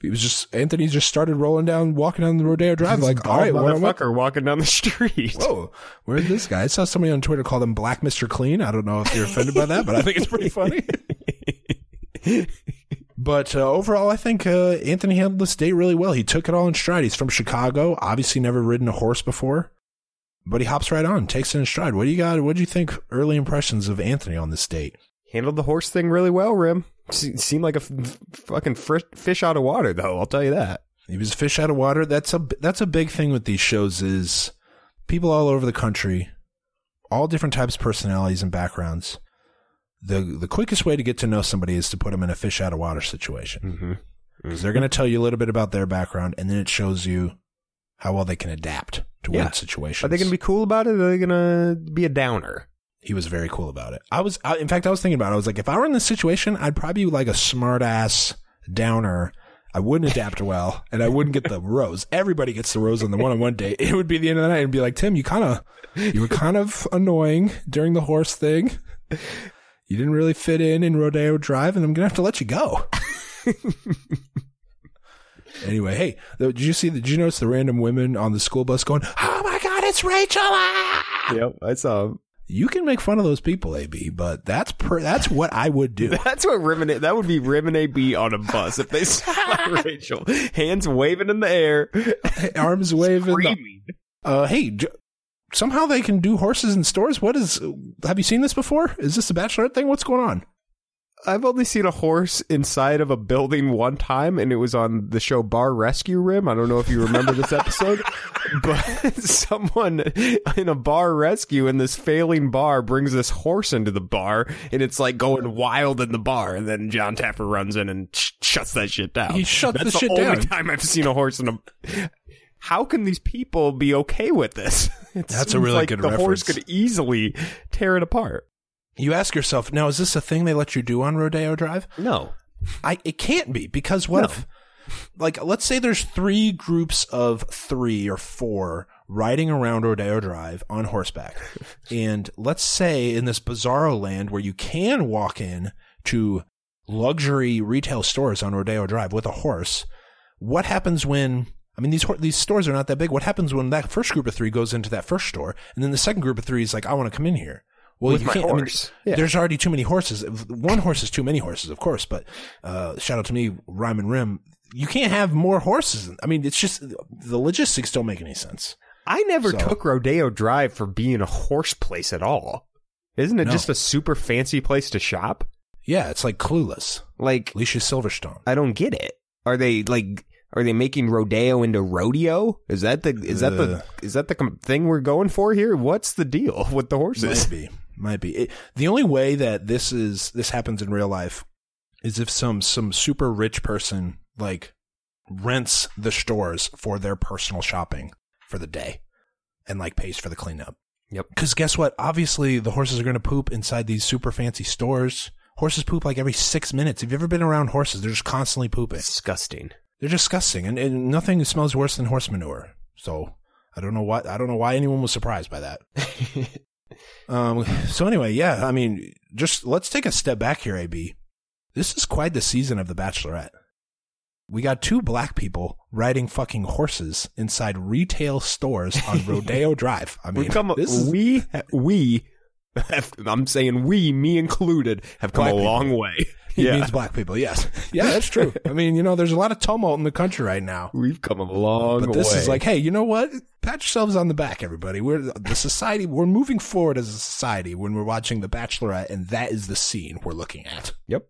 He was just Anthony just started rolling down, walking down the Rodeo Drive, like, all right, Bald what, what, motherfucker walking down the street. whoa, where's this guy? I saw somebody on Twitter call him Black Mister Clean. I don't know if you're offended by that, but I think it's pretty funny. But uh, overall, I think uh, Anthony handled this date really well. He took it all in stride. He's from Chicago, obviously never ridden a horse before, but he hops right on, takes it in stride. What do you got? What do you think? Early impressions of Anthony on this date? Handled the horse thing really well, Rim. Se- seemed like a f- fucking fr- fish out of water, though. I'll tell you that. He was a fish out of water. That's a that's a big thing with these shows is people all over the country, all different types of personalities and backgrounds. The the quickest way to get to know somebody is to put them in a fish out of water situation. Mm-hmm. because they're going to tell you a little bit about their background, and then it shows you how well they can adapt to Yeah. weird situations. Are they going to be cool about it? Or are they going to be a downer? He was very cool about it. I was, I, in fact, I was thinking about it. I was like, if I were in this situation, I'd probably be like a smart ass downer. I wouldn't adapt well, and I wouldn't get the rose. Everybody gets the rose on the one-on-one date. It would be the end of the night, and be like, Tim, you kind of, you were kind of annoying during the horse thing. You didn't really fit in in Rodeo Drive, and I'm gonna have to let you go. anyway, hey, did you see? Did you notice the random women on the school bus going, "Oh my God, it's Rachel!" ah!" Yep, I saw him. You can make fun of those people, AB, but that's per, that's what I would do. That's what Rim and that would be Rim and AB on a bus if they saw Rachel, hands waving in the air, Arms waving. Uh, hey, somehow they can do horses in stores. What is? Have you seen this before? Is this a bachelorette thing? What's going on? I've only seen a horse inside of a building one time, and it was on the show Bar Rescue Rim. I don't know if you remember this episode, but someone in a bar rescue in this failing bar brings this horse into the bar, and it's like going wild in the bar. And then Jon Taffer runs in and sh- shuts that shit down. He shuts That's the shit only down. time I've seen a horse in a. How can these people be okay with this? It That's a really like good The horse could easily tear it apart. You ask yourself now: Is this a thing they let you do on Rodeo Drive? No, I it can't be because what No. if like let's say there's three groups of three or four riding around Rodeo Drive on horseback. and let's say in this bizarro land where you can walk in to luxury retail stores on Rodeo Drive with a horse. What happens when? I mean, these these stores are not that big. What happens when that first group of three goes into that first store, and then the second group of three is like, "I want to come in here." Well, With you can't. I mean. Yeah. There's already too many horses. One horse is too many horses, of course. But uh, shout out to me, Rhyme and Rim. You can't have more horses. I mean, it's just the logistics don't make any sense. I never So- took Rodeo Drive for being a horse place at all. Isn't it No. just a super fancy place to shop? Yeah, it's like clueless. Like Alicia Silverstone. I don't get it. Are they like are they making rodeo into rodeo? Is that the is that the Uh. is that the com- thing we're going for here? What's the deal with the horses? Might be. Might be. It, the only way that this is this happens in real life is if some some super rich person like rents the stores for their personal shopping for the day and like pays for the cleanup. Yep. Because guess what? Obviously, the horses are going to poop inside these super fancy stores. Horses poop like every six minutes. Have you ever been around horses? They're just constantly pooping. Disgusting. They're disgusting, and, and nothing smells worse than horse manure. So I don't know why I don't know why anyone was surprised by that. um. So anyway, yeah. I mean, just let's take a step back here, AB. This is quite the season of The Bachelorette. We got two black people riding fucking horses inside retail stores on Rodeo Drive. I mean, we come this is we we have, I'm saying we me included have come a people. long way. He yeah. means black people. Yes, yeah, that's true. I mean, you know, there's a lot of tumult in the country right now. We've come a long way. But this way. is like, hey, you know what? Pat yourselves on the back, everybody. We're the society. We're moving forward as a society when we're watching The Bachelorette, and that is the scene we're looking at. Yep.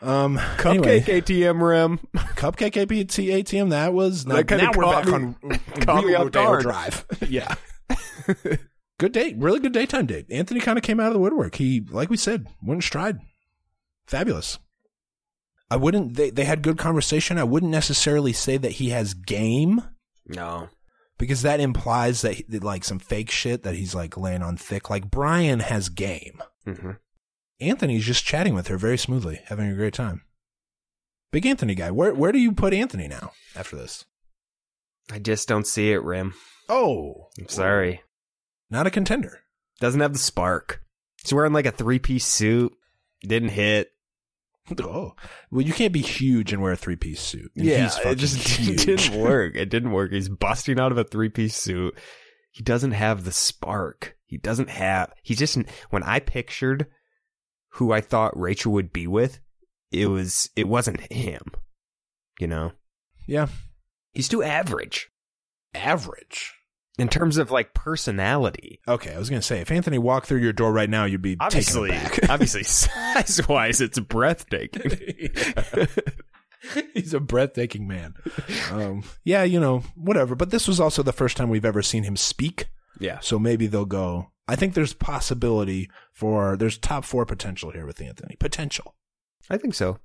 Um, Cupcake anyway, ATM rim. cupcake ATM. That was now, That now we're back me- on caught real Rodeo. Drive. yeah. good date, really good daytime date. Anthony kind of came out of the woodwork. He, like we said, went in stride. Fabulous. I wouldn't. They they had good conversation. I wouldn't necessarily say that he has game. No. because that implies that, he, that like some fake shit that he's like laying on thick. Like Bryan has game. hmm Anthony's just chatting with her very smoothly, having a great time. Big Anthony guy. Where where do you put Anthony now after this? I just don't see it, Rim. Oh, I'm sorry. not a contender. Doesn't have the spark. He's wearing like a three piece suit. Didn't hit. Oh, well, you can't be huge and wear a three piece suit. And he's it just huge. didn't work. It didn't work. He's busting out of a three piece suit. He doesn't have the spark. He doesn't have. He's just when I pictured who I thought Rachel would be with, it was it wasn't him. You know, Yeah, he's too average average. In terms of like personality. Okay, I was gonna say if Anthony walked through your door right now, you'd be Obviously, obviously, size wise, it's breathtaking. He's a breathtaking man. Um, yeah, you know, whatever. But this was also the first time we've ever seen him speak. yeah, So maybe they'll go. I think there's possibility for there's top four potential here with Anthony. Potential. I think so.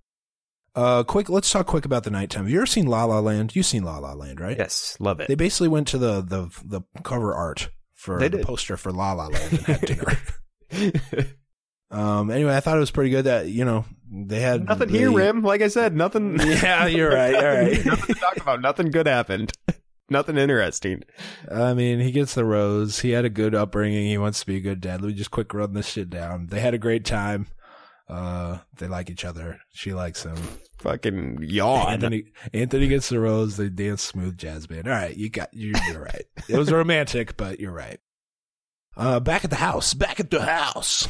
Uh, quick. Let's talk quick about the nighttime. Have you ever seen La La Land? You've seen La La Land, right? Yes, love it. They basically went to the the the cover art for the poster for La La Land and had dinner. um. Anyway, I thought it was pretty good that you know they had nothing here, Rim. Like I said, nothing. Yeah, you're right. All right. nothing to talk about. Nothing good happened. nothing interesting. I mean, he gets the rose. He had a good upbringing. He wants to be a good dad. Let me just quick run this shit down. They had a great time. Uh, they like each other. She likes him. Fucking yawn. Anthony Anthony gets the rose. They dance smooth jazz band. All right, you got you're, you're right. It was romantic, but you're right. Uh, back at the house. Back at the house.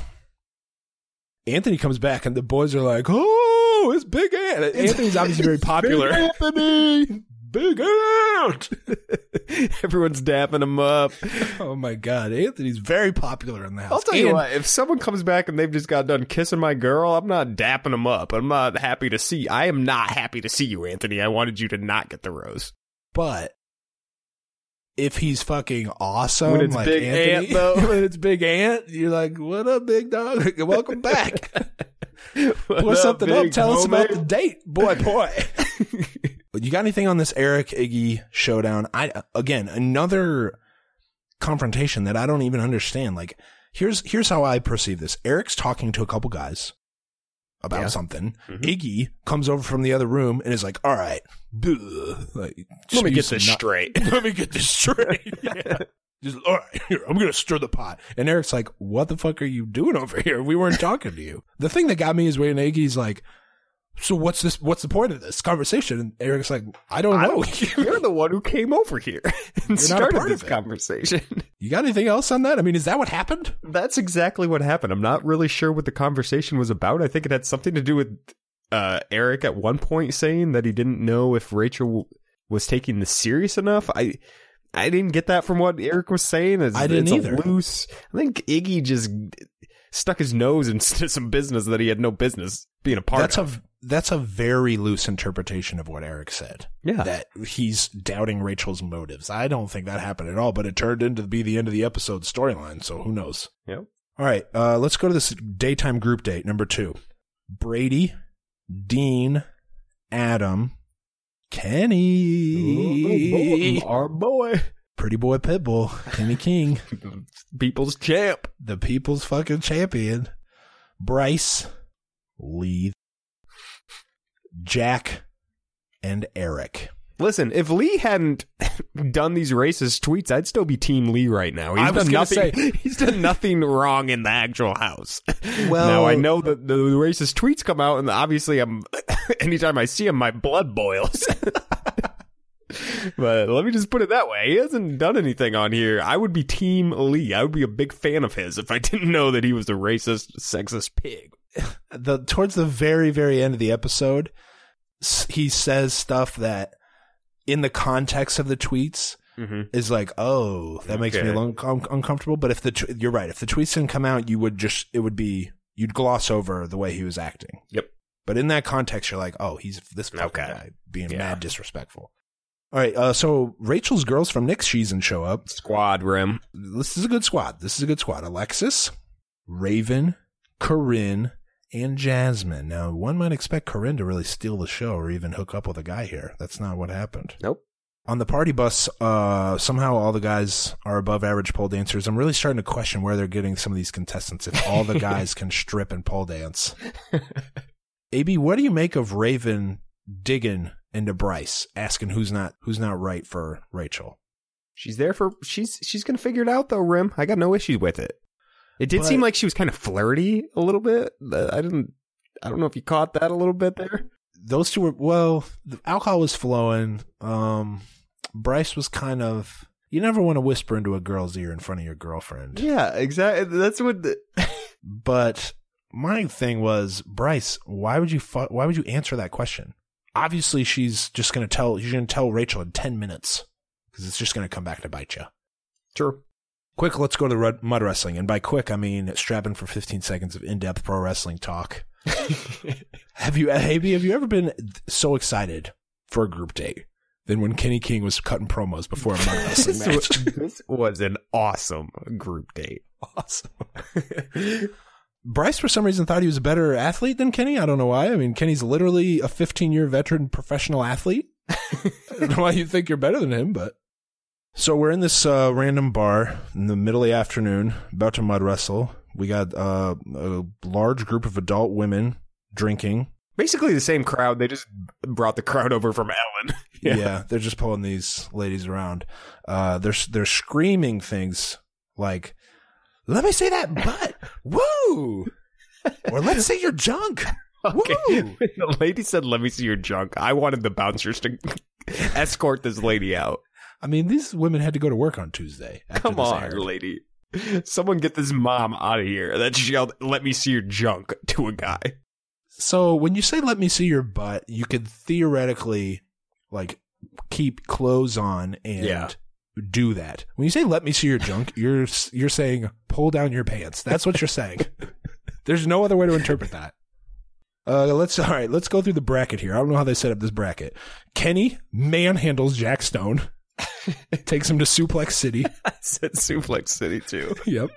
Anthony comes back, and the boys are like, "Oh, it's Big Ant." Anthony's obviously very popular. Big Anthony. Big Ant. Everyone's dapping him up. Oh my God, Anthony's very popular in the house. I'll tell you And- what, if someone comes back and they've just got done kissing my girl, I'm not dapping him up. I'm not happy to see. I am not happy to see you, Anthony. I wanted you to not get the rose. But if he's fucking awesome, When it's like Big Anthony, Ant, though. when it's Big Ant, you're like, "What up, big dog? Welcome back. Pour something up. Tell us about the date, boy, boy." You got anything on this Eric Iggy showdown? I again another confrontation that I don't even understand. Like, here's here's how I perceive this. Eric's talking to a couple guys about Yeah. something. Mhm. Iggy comes over from the other room and is like, "All right, like Let me get this nut- straight. Let me get this straight. Yeah. Just, all right, here, I'm going to stir the pot. And Eric's like, what the fuck are you doing over here? We weren't talking to you. The thing that got me is when Iggy's like, so what's this? What's the point of this conversation? And Eric's like, I don't I know. don't- you're the one who came over here and You're started this conversation. you got anything else on that? I mean, is that what happened? That's exactly what happened. I'm not really sure what the conversation was about. I think it had something to do with uh, Eric at one point saying that he didn't know if Rachel was taking this serious enough. I I didn't get that from what Eric was saying. It's, I didn't either. Loose. I think Iggy just stuck his nose into some business that he had no business being a part That's of. a that's a very loose interpretation of what Eric said. Yeah. that he's doubting Rachel's motives. I don't think that happened at all, but it turned into be the end of the episode storyline. So who knows? Yep. All right, uh, let's go to this daytime group date number two. Brady, Dean, Adam, Kenny, Our boy, pretty boy Pitbull, Kenny King, people's champ. the people's fucking champion, Bryce, Lee, Jack, and Eric. Listen, if Lee hadn't done these racist tweets, I'd still be Team Lee right now. He's I was done nothing. say- he's done nothing wrong in the actual house. Well- now I know that the racist tweets come out, and obviously, I'm. anytime I see him, my blood boils. but let me just put it that way: he hasn't done anything on here. I would be Team Lee. I would be a big fan of his if I didn't know that he was a racist, sexist pig. The towards the very very end of the episode he says stuff that in the context of the tweets is like oh that makes me un- un- uncomfortable but if the tw- you're right if the tweets didn't come out you would just it would be you'd gloss over the way he was acting Yep. but in that context you're like oh he's this fucking Okay. guy being Yeah. mad disrespectful all right uh, so rachel's girls from nick's season show up Squad rim. this is a good squad. This is a good squad. Alexis, Raven, Corinne, and Jasmine. Now, one might expect Corinne to really steal the show or even hook up with a guy here. That's not what happened. Nope. On the party bus, uh, somehow all the guys are above average pole dancers. I'm really starting to question where they're getting some of these contestants if all the guys can strip and pole dance. AB, what do you make of Raven digging into Bryce, asking who's not who's not right for Rachel? She's there for she's she's gonna figure it out though, Rim. I got no issue with it. It did But- seem like she was kind of flirty a little bit. I didn't I don't know if you caught that a little bit there. those two were well the alcohol was flowing um bryce was kind of you never want to whisper into a girl's ear in front of your girlfriend Yeah, exactly. That's what the, but my thing was bryce why would you fu- why would you answer that question obviously she's just going to tell she's going to tell rachel in 10 minutes because it's just going to come back to bite you Sure. Quick let's go to rud- mud wrestling and by quick i mean strapping for 15 seconds of in-depth pro wrestling talk have you have you have you ever been so excited for a group date than when Kenny King was cutting promos before a mud wrestling match? this was an awesome group date. awesome. Bryce, for some reason, thought he was a better athlete than Kenny. I don't know why. I mean, Kenny's literally a 15 year veteran professional athlete. I don't know why you think you're better than him, but. So we're in this uh, random bar in the middle of the afternoon, about to mud wrestle. We got uh, a large group of adult women drinking. Basically the same crowd. They just brought the crowd over from Ellen. Yeah. they're just pulling these ladies around. Uh, they're they're screaming things like, "Let me see that butt, woo!" or "Let's see your junk, Okay. woo!" the lady said, "Let me see your junk." I wanted the bouncers to escort this lady out. I mean, these women had to go to work on Tuesday. Come on, aired. lady. Someone get this mom out of here. That yelled, "Let me see your junk" to a guy. So when you say "Let me see your butt," you could theoretically like keep clothes on and Yeah. do that. When you say "Let me see your junk," you're you're saying pull down your pants. That's what you're saying. There's no other way to interpret that. Uh, let's all right. Let's go through the bracket here. I don't know how they set up this bracket. Kenny manhandles Jack Stone, takes him to Suplex City. I said Suplex City too. Yep.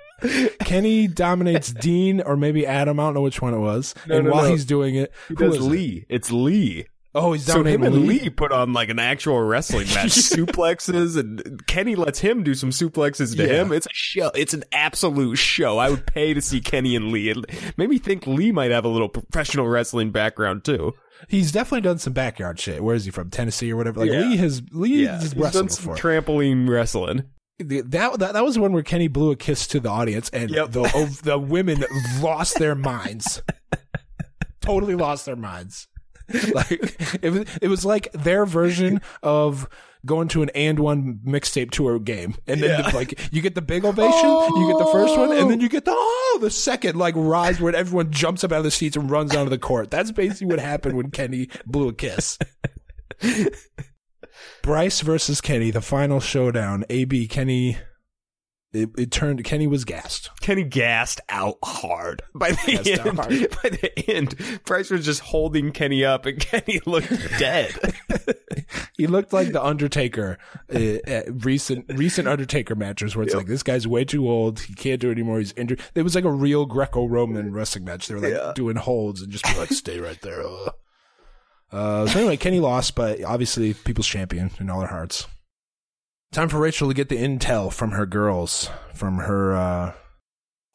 Kenny dominates Dean or maybe Adam. I don't know which one it was. No, and no, while no. he's doing it, Who who does is it? Lee? It's Lee. Oh, he's So dominating him and Lee. Lee put on like an actual wrestling match, suplexes, and Kenny lets him do some suplexes to Yeah. him. It's a show. It's an absolute show. I would pay to see Kenny and Lee. It made me think Lee might have a little professional wrestling background too. He's definitely done some backyard shit. Where is he from? Tennessee or whatever. Like Yeah. Lee has Lee has he's wrestled done some before. trampoline wrestling. That, that that was one where Kenny blew a kiss to the audience, and Yep. the the women lost their minds. totally lost their minds. Like it was it was like their version of going to an and one mixtape tour game, and then Yeah. like you get the big ovation, you get the first one, and then you get the oh the second like rise where everyone jumps up out of the seats and runs onto the court. That's basically what happened when Kenny blew a kiss. Bryce versus Kenny, the final showdown. AB Kenny, it, it turned. Kenny was gassed. Kenny gassed out hard. By the Gassed end, by the end, Bryce was just holding Kenny up, and Kenny looked dead. He looked like the Undertaker, uh, at recent recent Undertaker matches where it's like this guy's way too old. He can't do it anymore. He's injured. It was like a real Greco-Roman wrestling match. They were like Yeah. doing holds and just be like, "Stay right there." Uh. Uh, so anyway, Kenny lost, but obviously people's champion in all their hearts. Time for Rachel to get the intel from her girls, from her uh,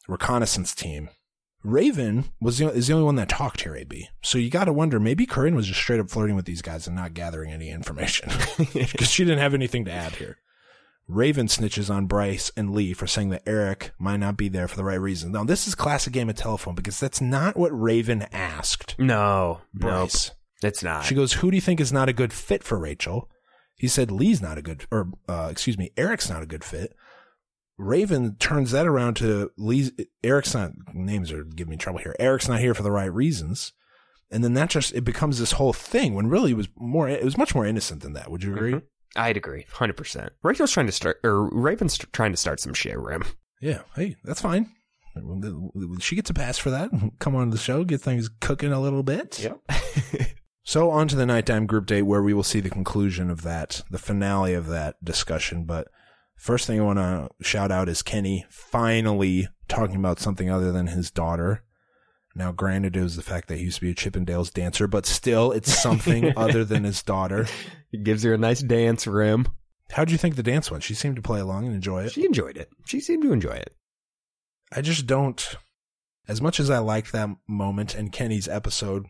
reconnaissance team. Raven was the, is the only one that talked here, AB. So you got to wonder, maybe Corinne was just straight up flirting with these guys and not gathering any information because she didn't have anything to add here. Raven snitches on Bryce and Lee for saying that Eric might not be there for the right reason. Now, this is classic game of telephone because that's not what Raven asked no, Bryce. nope, it's not. She goes, "Who do you think is not a good fit for Rachel?" He said, "Lee's not a good, or uh, excuse me, Eric's not a good fit." Raven turns that around to Lee's. Eric's not names are giving me trouble here. Eric's not here for the right reasons, and then that just it becomes this whole thing when really it was more. It was much more innocent than that. Would you agree? Mhm. I'd agree, hundred percent. Rachel's trying to start, or Raven's trying to start some shit. Rim. Yeah. Hey, that's fine. She gets a pass for that. Come on the show, get things cooking a little bit. So on to the nighttime group date where we will see the conclusion of that, the finale of that discussion. But first thing I want to shout out is Kenny finally talking about something other than his daughter. Now, granted, it was the fact that he used to be a Chippendales dancer, but still, it's something other than his daughter. He gives her a nice dance rim. How'd you think the dance went? She seemed to play along and enjoy it. She enjoyed it. She seemed to enjoy it. I just don't. As much as I liked that moment and Kenny's episode,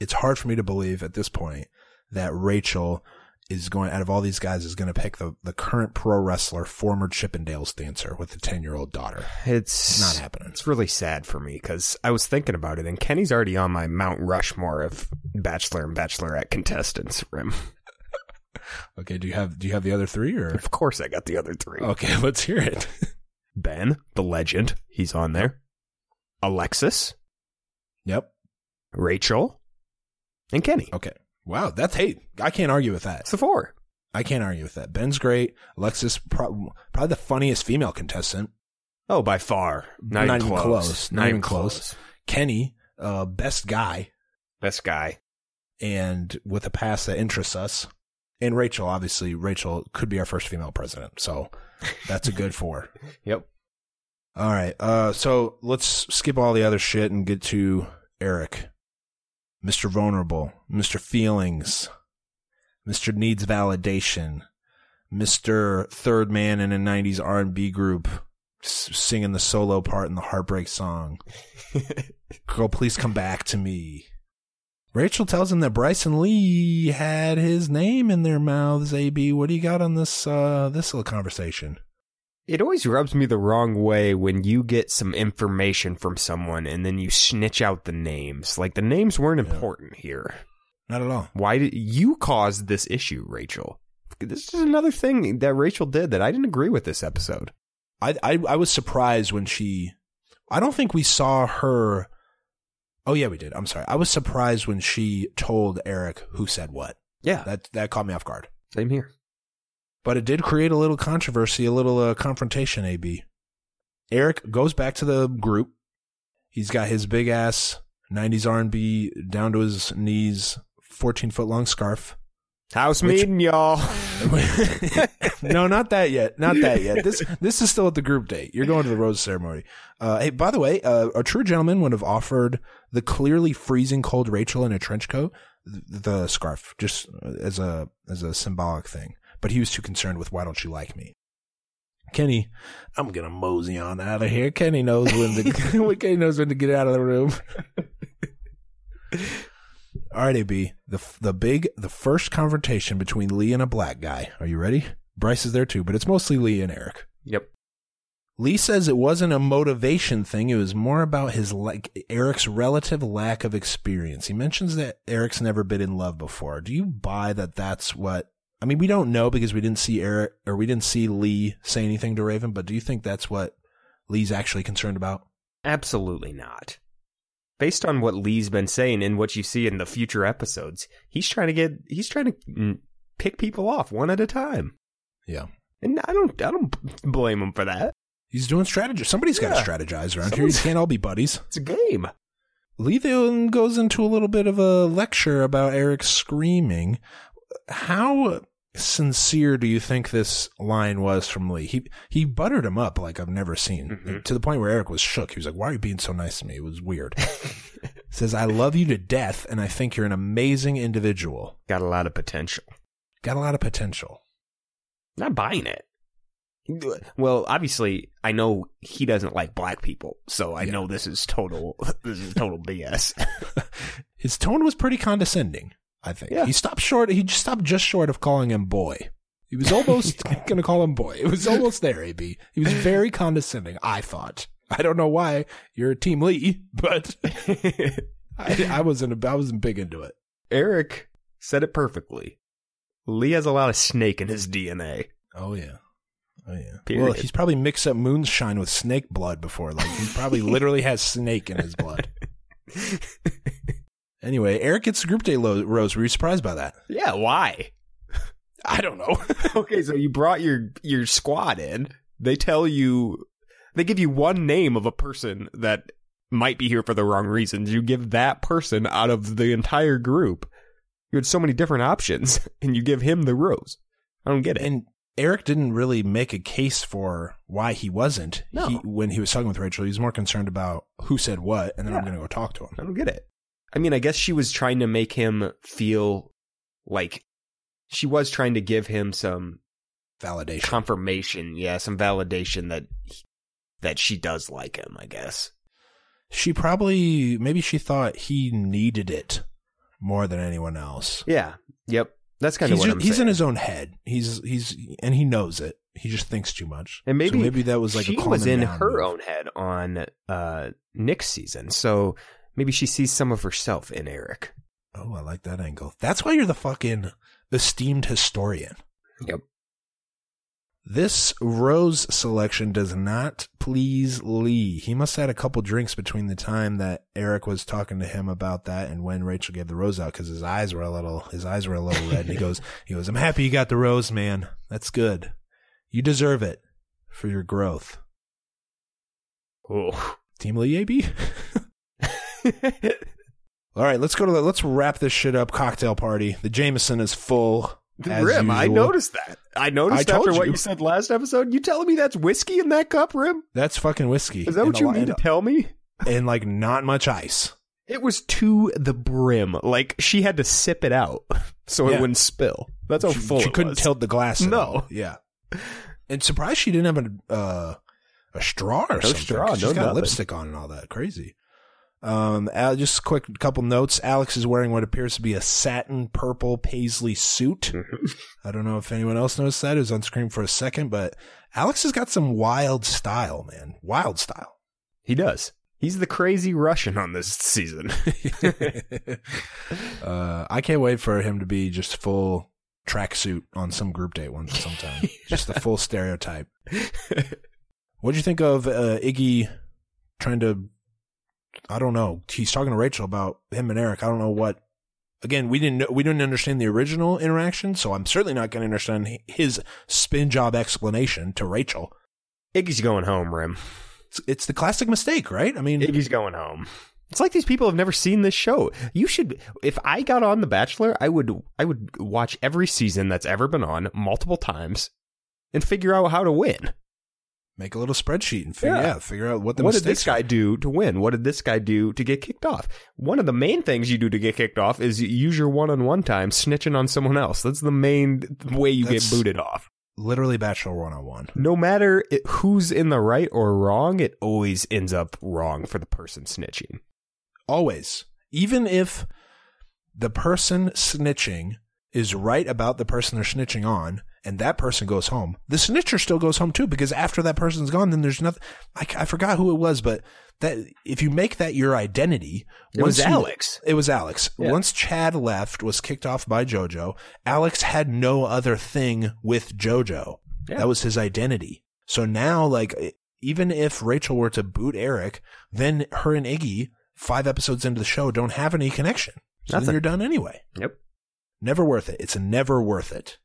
it's hard for me to believe at this point that Rachel is going out of all these guys is going to pick the, the current pro wrestler, former Chippendales dancer with a ten year old daughter. It's Not happening. It's really sad for me because I was thinking about it, and Kenny's already on my Mount Rushmore of Bachelor and Bachelorette contestants. Rim. Okay, do you have do you have the other three or? Of course, I got the other three. Okay, let's hear it. Ben, the legend, he's on there. Alexis, Yep. Rachel, and Kenny. Okay. Wow, that's hey, I can't argue with that. It's the four. I can't argue with that. Ben's great. Alexis, pro- probably the funniest female contestant. Oh, by far. Not, Not even close. close. Not, Not even even close. close. Kenny, uh, best guy. Best guy. and with a past that interests us. And Rachel, obviously, Rachel could be our first female president. So that's a good four. Yep. All right. Uh, so let's skip all the other shit and get to Eric. Mr. Vulnerable, Mr. Feelings, Mr. Needs Validation, Mr. Third Man in a 90s R&B group singing the solo part in the Heartbreak song. Girl, please come back to me. Rachel tells him that Bryson Lee had his name in their mouths. AB, what do you got on this uh this little conversation? It always rubs me the wrong way when you get some information from someone and then you snitch out the names. Like the names weren't important here. Not at all. Why did you cause this issue, Rachel? This is another thing that Rachel did that I didn't agree with this episode. I I, I was surprised when she. I don't think we saw her. Oh yeah, we did. I'm sorry. I was surprised when she told Eric who said what. Yeah, That that caught me off guard. same here. But it did create a little controversy, a little uh, confrontation. AB. Eric goes back to the group. He's got his big ass '90s R&B down to his knees, 14 foot long scarf. House Which- meeting, y'all. no, not that yet. Not that yet. This this is still at the group date. You're going to the rose ceremony. Uh, hey, by the way, uh, a true gentleman would have offered the clearly freezing cold Rachel in a trench coat th- the scarf just as a as a symbolic thing. But he was too concerned with why don't you like me. Kenny, I'm gonna mosey on out of here. Kenny knows when to Kenny knows when to get out of the room. All right, AB. The the big the first confrontation between Lee and a black guy. Are you ready? Bryce is there too, but it's mostly Lee and Eric. Yep. Lee says it wasn't a motivation thing. It was more about his like Eric's relative lack of experience. He mentions that Eric's never been in love before. Do you buy that? That's what I mean. We don't know because we didn't see Eric or we didn't see Lee say anything to Raven. But do you think that's what Lee's actually concerned about? Absolutely not. Based on what Lee's been saying and what you see in the future episodes, he's trying to get he's trying to mm, pick people off one at a time. Yeah. And I don't I don't blame him for that. He's doing strategy. Somebody's got to strategize around here. You can't all be buddies. It's a game. Lee then goes into a little bit of a lecture about Eric screaming. How sincere do you think this line was from Lee? He he buttered him up like I've never seen, mm-hmm. to the point where Eric was shook. He was like, "Why are you being so nice to me?" It was weird. Says, "I love you to death, and I think you're an amazing individual. Got a lot of potential. Got a lot of potential." Not buying it. Well, obviously, I know he doesn't like black people, so I know this is total. This is total BS. His tone was pretty condescending. I think Yeah. he stopped short. He just stopped just short of calling him boy. He was almost going to call him boy. It was almost there. Ab. He was very condescending. I thought. I don't know why you're Team Lee, but I, I wasn't. I wasn't big into it. Eric said it perfectly. Lee has a lot of snake in his DNA. Oh yeah. Oh yeah. Period. Well, he's probably mixed up moonshine with snake blood before. Like he probably literally has snake in his blood. Anyway, Eric gets the group day lo- rose. Were you surprised by that? Yeah, why? I don't know. okay, so you brought your your squad in. They tell you they give you one name of a person that might be here for the wrong reasons. You give that person out of the entire group. You had so many different options, and you give him the rose. I don't get it. And Eric didn't really make a case for why he wasn't. No. He, when he was talking with Rachel, he was more concerned about who said what, and then I'm going to go talk to him. I don't get it. I mean, I guess she was trying to make him feel like she was trying to give him some Validation. confirmation, yeah, some validation that that she does like him. I guess. she probably, maybe she thought he needed it more than anyone else. Yeah. Yep. That's kind of what ju- I'm he's saying. in his own head. He's he's and he knows it. He just thinks too much. And maybe So maybe that was like she was in her move. own head on uh Nick's season, so maybe she sees some of herself in Eric. Oh, I like that angle. That's why you're the fucking esteemed historian. Yep. This rose selection does not please Lee. He must have had a couple drinks between the time that Eric was talking to him about that and when Rachel gave the rose out because his eyes were a little his eyes were a little red. And he goes, he goes, I'm happy you got the rose, man. That's good. You deserve it for your growth. Oh. Team Lee, AB. All right, let's go to the, let's wrap this shit up. Cocktail party. The Jameson is full. as Rim, I noticed that. I noticed I after what you. you said last episode. You telling me that's whiskey in that cup, Rim? That's fucking whiskey. Is that what you mean to tell me? And like not much ice. It was to the brim. Like she had to sip it out so Yeah. it wouldn't spill. That's how she, full she couldn't was. tilt the glass. No. Yeah. And surprised she didn't have a uh, a straw or No something. straw, 'cause She's no got nothing. lipstick on and all that. Crazy. Um, just a quick couple notes. Alex is wearing what appears to be a satin purple paisley suit. Mm-hmm. I don't know if anyone else noticed that. It was on screen for a second, but Alex has got some wild style, man. Wild style. He does. He's the crazy Russian on this season. uh, I can't wait for him to be just full tracksuit on some group date one sometime. Just the full stereotype. What'd you think of uh, Iggy trying to? I don't know. He's talking to Rachel about him and Eric. I don't know what. Again, we didn't know, we didn't understand the original interaction, so I'm certainly not going to understand his spin job explanation to Rachel. Iggy's going home, Rim. It's, it's the classic mistake, right? I mean, Iggy's going home. It's like these people have never seen this show. You should if I got on The Bachelor, I would I would watch every season that's ever been on multiple times and figure out how to win. Make a little spreadsheet and figure, Yeah. yeah. figure out what the what did this guy are. do to win? What did this guy do to get kicked off? One of the main things you do to get kicked off is you use your one-on-one time snitching on someone else. That's the main way you That's- get booted off. Literally Bachelor one on one. No matter it, who's in the right or wrong, it always ends up wrong for the person snitching. Always. Even if the person snitching is right about the person they're snitching on, and that person goes home, the snitcher still goes home too because after that person's gone, then there's nothing. I, I forgot who it was, but that if you make that your identity, It was once you- Alex. it was Alex. Yeah. Once Chad left, was kicked off by JoJo. Alex had no other thing with JoJo. Yeah. That was his identity. So now, like, even if Rachel were to boot Eric, then her and Iggy, five episodes into the show, don't have any connection. So then Nothing. you're done anyway. Yep. Never worth it. It's never worth it.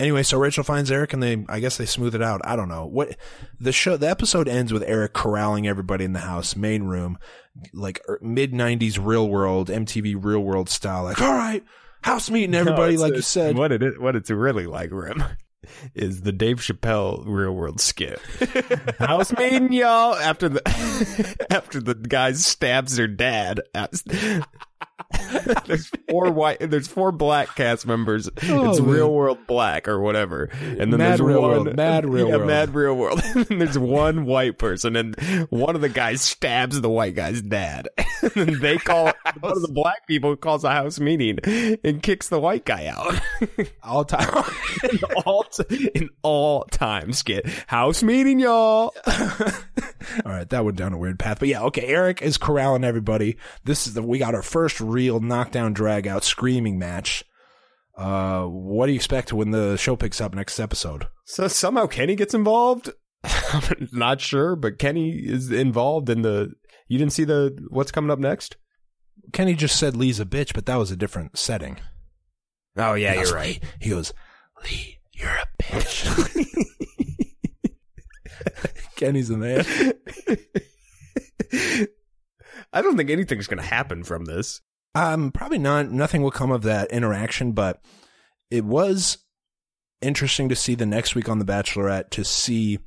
Anyway, so Rachel finds Eric and they, I guess they smooth it out. I don't know what the show, the episode ends with Eric corralling everybody in the house, main room, like er, mid nineties real world, MTV real world style. Like, all right, house meeting everybody, No, like it's- you said. What it is, what it's really like, Rim, is the Dave Chappelle real world skit. House meeting, y'all. After the after the guy stabs their dad. There's four white. There's four black cast members. Oh, it's man. real world black or whatever. And then Mad there's Real one World, Mad Real yeah, World. mad real world. and there's one white person, and one of the guys stabs the white guy's dad. and then they call one of the black people calls a house meeting and kicks the white guy out. all time. in all t- in all time skit house meeting, y'all. All right, that went down a weird path, but yeah, okay. Eric is corralling everybody. This is the we got our first real knockdown drag out screaming match. Uh, what do you expect when the show picks up next episode? So somehow Kenny gets involved. I'm not sure, but Kenny is involved in the. You didn't see the what's coming up next? Kenny just said Lee's a bitch, but that was a different setting. Oh yeah, goes, you're right. He goes, Lee, you're a bitch. Kenny's in there. I don't think anything's going to happen from this. Um, probably not. Nothing will come of that interaction, but it was interesting to see the next week on The Bachelorette to see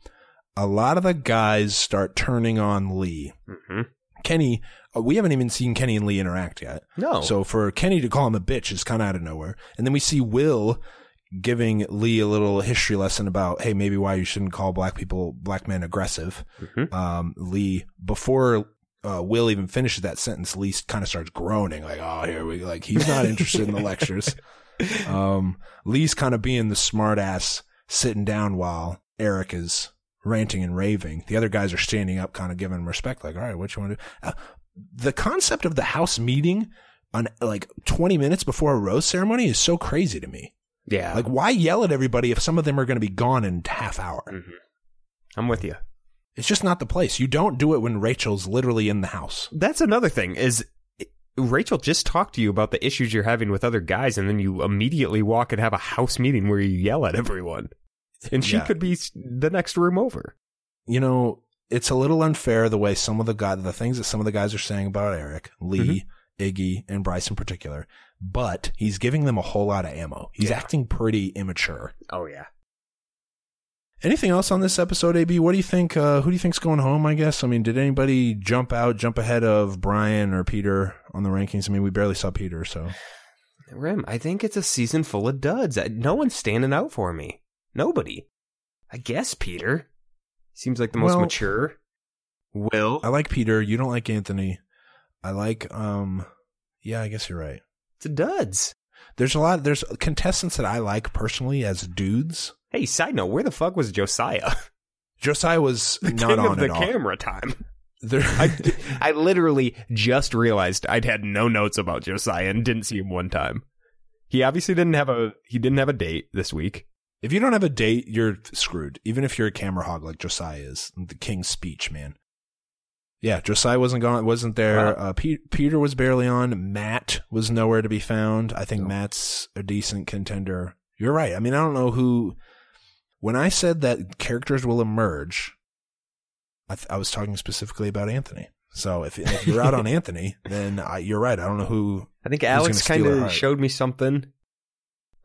a lot of the guys start turning on Lee. Mm-hmm. Kenny, uh, we haven't even seen Kenny and Lee interact yet. No. So for Kenny to call him a bitch is kind of out of nowhere. And then we see Will giving Lee a little history lesson about, hey, maybe why you shouldn't call black people, black men aggressive. Mhm. Um, Lee, before uh, Will even finishes that sentence, Lee kind of starts groaning, like, oh, here we like, he's not interested in the lectures. Um, Lee's kind of being the smart ass sitting down while Eric is ranting and raving. The other guys are standing up, kind of giving him respect, like, all right, what you want to do? Uh, the concept of the house meeting on like 20 minutes before a rose ceremony is so crazy to me. Yeah, Like, why yell at everybody if some of them are going to be gone in half hour? Mm-hmm. I'm with you. It's just not the place. You don't do it when Rachel's literally in the house. That's another thing is Rachel just talked to you about the issues you're having with other guys, and then you immediately walk and have a house meeting where you yell at everyone, and she Yeah. could be the next room over. You know, it's a little unfair the way some of the guys, the things that some of the guys are saying about Eric, Lee, mm-hmm. Iggy, and Bryce in particular, but he's giving them a whole lot of ammo. He's Yeah. acting pretty immature. Oh yeah. Anything else on this episode, AB? What do you think? Uh, who do you think's going home? I guess. I mean, did anybody jump out, jump ahead of Bryan or Peter on the rankings? I mean, we barely saw Peter, so Rim, I think it's a season full of duds. No one's standing out for me. Nobody. I guess Peter seems like the most Well- mature. Will I like Peter. You don't like Anthony. I like. Um, yeah, I guess you're right. It's a duds. There's a lot. There's contestants that I like personally as dudes. Hey, side note, where the fuck was Josiah? Josiah was The not on of the at all. camera time. There, I, I literally just realized I'd had no notes about Josiah and didn't see him one time. He obviously didn't have a he didn't have a date this week. if you don't have a date, you're screwed. Even if you're a camera hog like Josiah is, the king's speech, man. Yeah, Josiah wasn't gone, wasn't there. Wow. Uh, Pe- Peter was barely on. Matt was nowhere to be found. I think Matt's a decent contender. You're right. I mean, I don't know who. When I said that characters will emerge, I, th- I was talking specifically about Anthony. So if, if you're out on Anthony, then I, you're right. I don't know who. I think Alex kind of showed me something.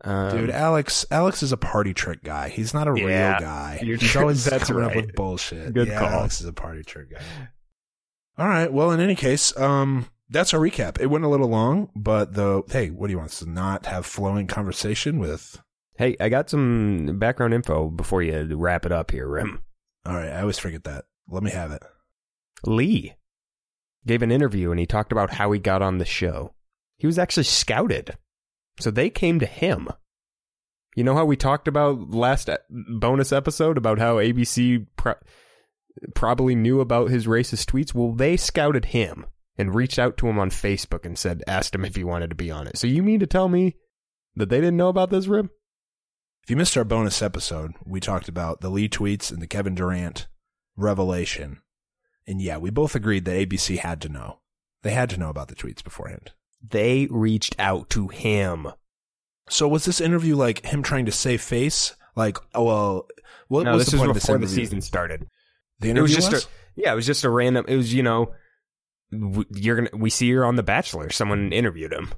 Um, Dude, Alex Alex is a party trick guy. He's not a Yeah, real guy. you're He's always coming up with bullshit. Good yeah, call. Alex is a party trick guy. All right. Well, in any case, um, that's our recap. It went a little long, but the hey, what do you want us to not have flowing conversation with? hey, I got some background info before you wrap it up here, Rim. All right, I always forget that. Let me have it. Lee gave an interview and he talked about how he got on the show. He was actually scouted. So they came to him. You know how we talked about last bonus episode about how ABC pro- probably knew about his racist tweets? Well, they scouted him and reached out to him on Facebook and said, asked him if he wanted to be on it. So you mean to tell me that they didn't know about this, Rib? If you missed our bonus episode, we talked about the Lee tweets and the Kevin Durant revelation. And yeah, we both agreed that ABC had to know. They had to know about the tweets beforehand. They reached out to him. So was this interview like him trying to save face? Like, oh well, what no, was this the point before the season started. The It was just was? a yeah, it was just a random. It was you know, you're gonna we see her on The Bachelor. Someone interviewed him.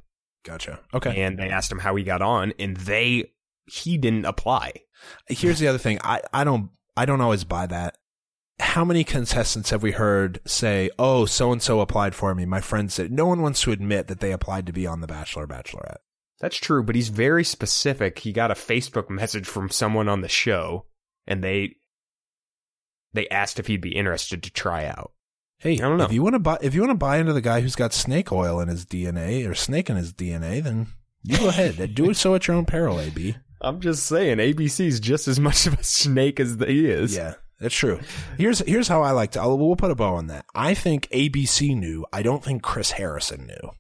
Gotcha. Okay. and they asked him how he got on, and they he didn't apply. Here's the other thing. I, I don't I don't always buy that. How many contestants have we heard say, "Oh, so and so applied for me"? My friend said. No one wants to admit that they applied to be on The Bachelor, Bachelorette. That's true, but he's very specific. He got a Facebook message from someone on the show, and they they asked if he'd be interested to try out. Hey, I don't know. if you want to buy if you want to buy into the guy who's got snake oil in his DNA or snake in his DNA, then you go ahead. Do it so at your own peril, AB. I'm just saying, ABC's just as much of a snake as he is. Yeah, that's true. Here's here's how I like to. I'll, we'll put a bow on that. I think ABC knew. I don't think Chris Harrison knew.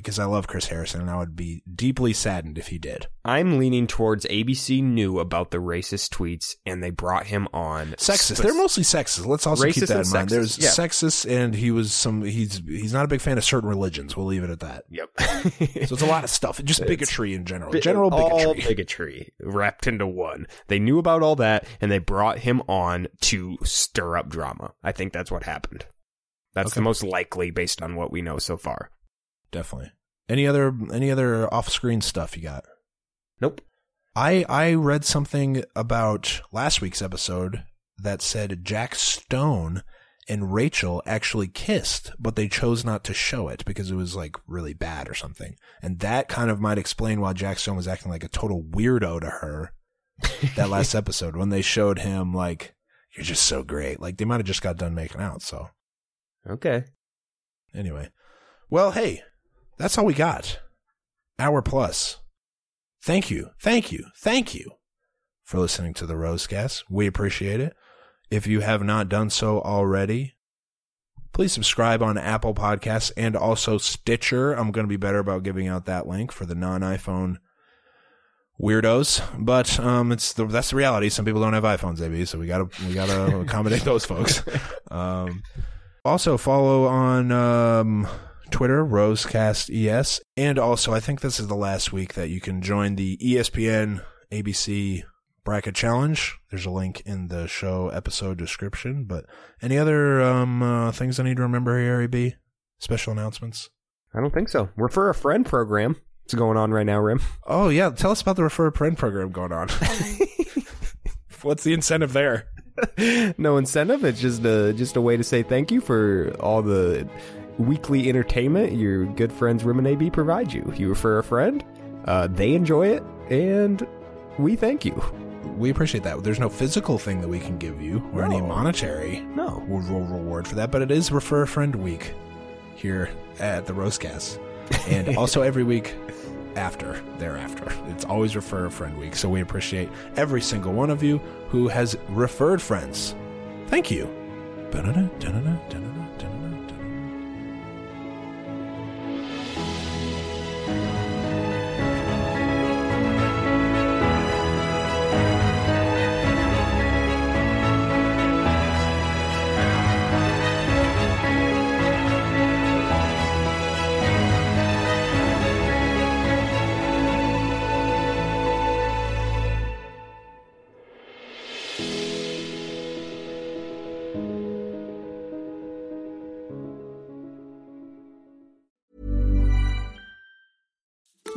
Because I love Chris Harrison, and I would be deeply saddened if he did. I'm leaning towards ABC knew about the racist tweets, and they brought him on. Sexist. Spec- They're mostly sexist. Let's also keep that in mind. sexist, There's yeah. sexist, and he was some. He's he's not a big fan of certain religions. We'll leave it at that. Yep. So it's a lot of stuff. Just bigotry in general. Bi- General all bigotry. bigotry wrapped into one. They knew about all that, and they brought him on to stir up drama. I think that's what happened. That's Okay. the most likely based on what we know so far. Definitely. Any other any other off screen stuff you got? Nope. I I read something about last week's episode that said Jack Stone and Rachel actually kissed, but they chose not to show it because it was like really bad or something. And that kind of might explain why Jack Stone was acting like a total weirdo to her that last episode when they showed him like you're just so great. Like they might have just got done making out, so Okay. Anyway, well, hey, that's all we got. Hour plus. Thank you, thank you, thank you for listening to the Rosecast. We appreciate it. If you have not done so already, please subscribe on Apple Podcasts and also Stitcher. I'm going to be better about giving out that link for the non-iPhone weirdos, but um, it's the that's the reality. Some people don't have iPhones, AB, so we gotta we gotta accommodate those folks. Um, also follow on um, Twitter, Rosecast ES, and also I think this is the last week that you can join the ESPN ABC bracket challenge. There's a link in the show episode description. But any other um, uh, things I need to remember here, AB? Special announcements? I don't think so. Refer a friend program. It's going on right now, Rim. Oh yeah, tell us about the refer a friend program going on. What's the incentive there? no incentive. It's just a just a way to say thank you for all the weekly entertainment your good friends Rim and AB provide you. You refer a friend, uh, they enjoy it, and we thank you. We appreciate that. There's no physical thing that we can give you or any monetary No. re- re- reward for that, but it is refer a friend week here at the Rosecast, and also every week after thereafter. It's always refer a friend week, so we appreciate every single one of you who has referred friends. Thank you. Da-da-da, da-da-da,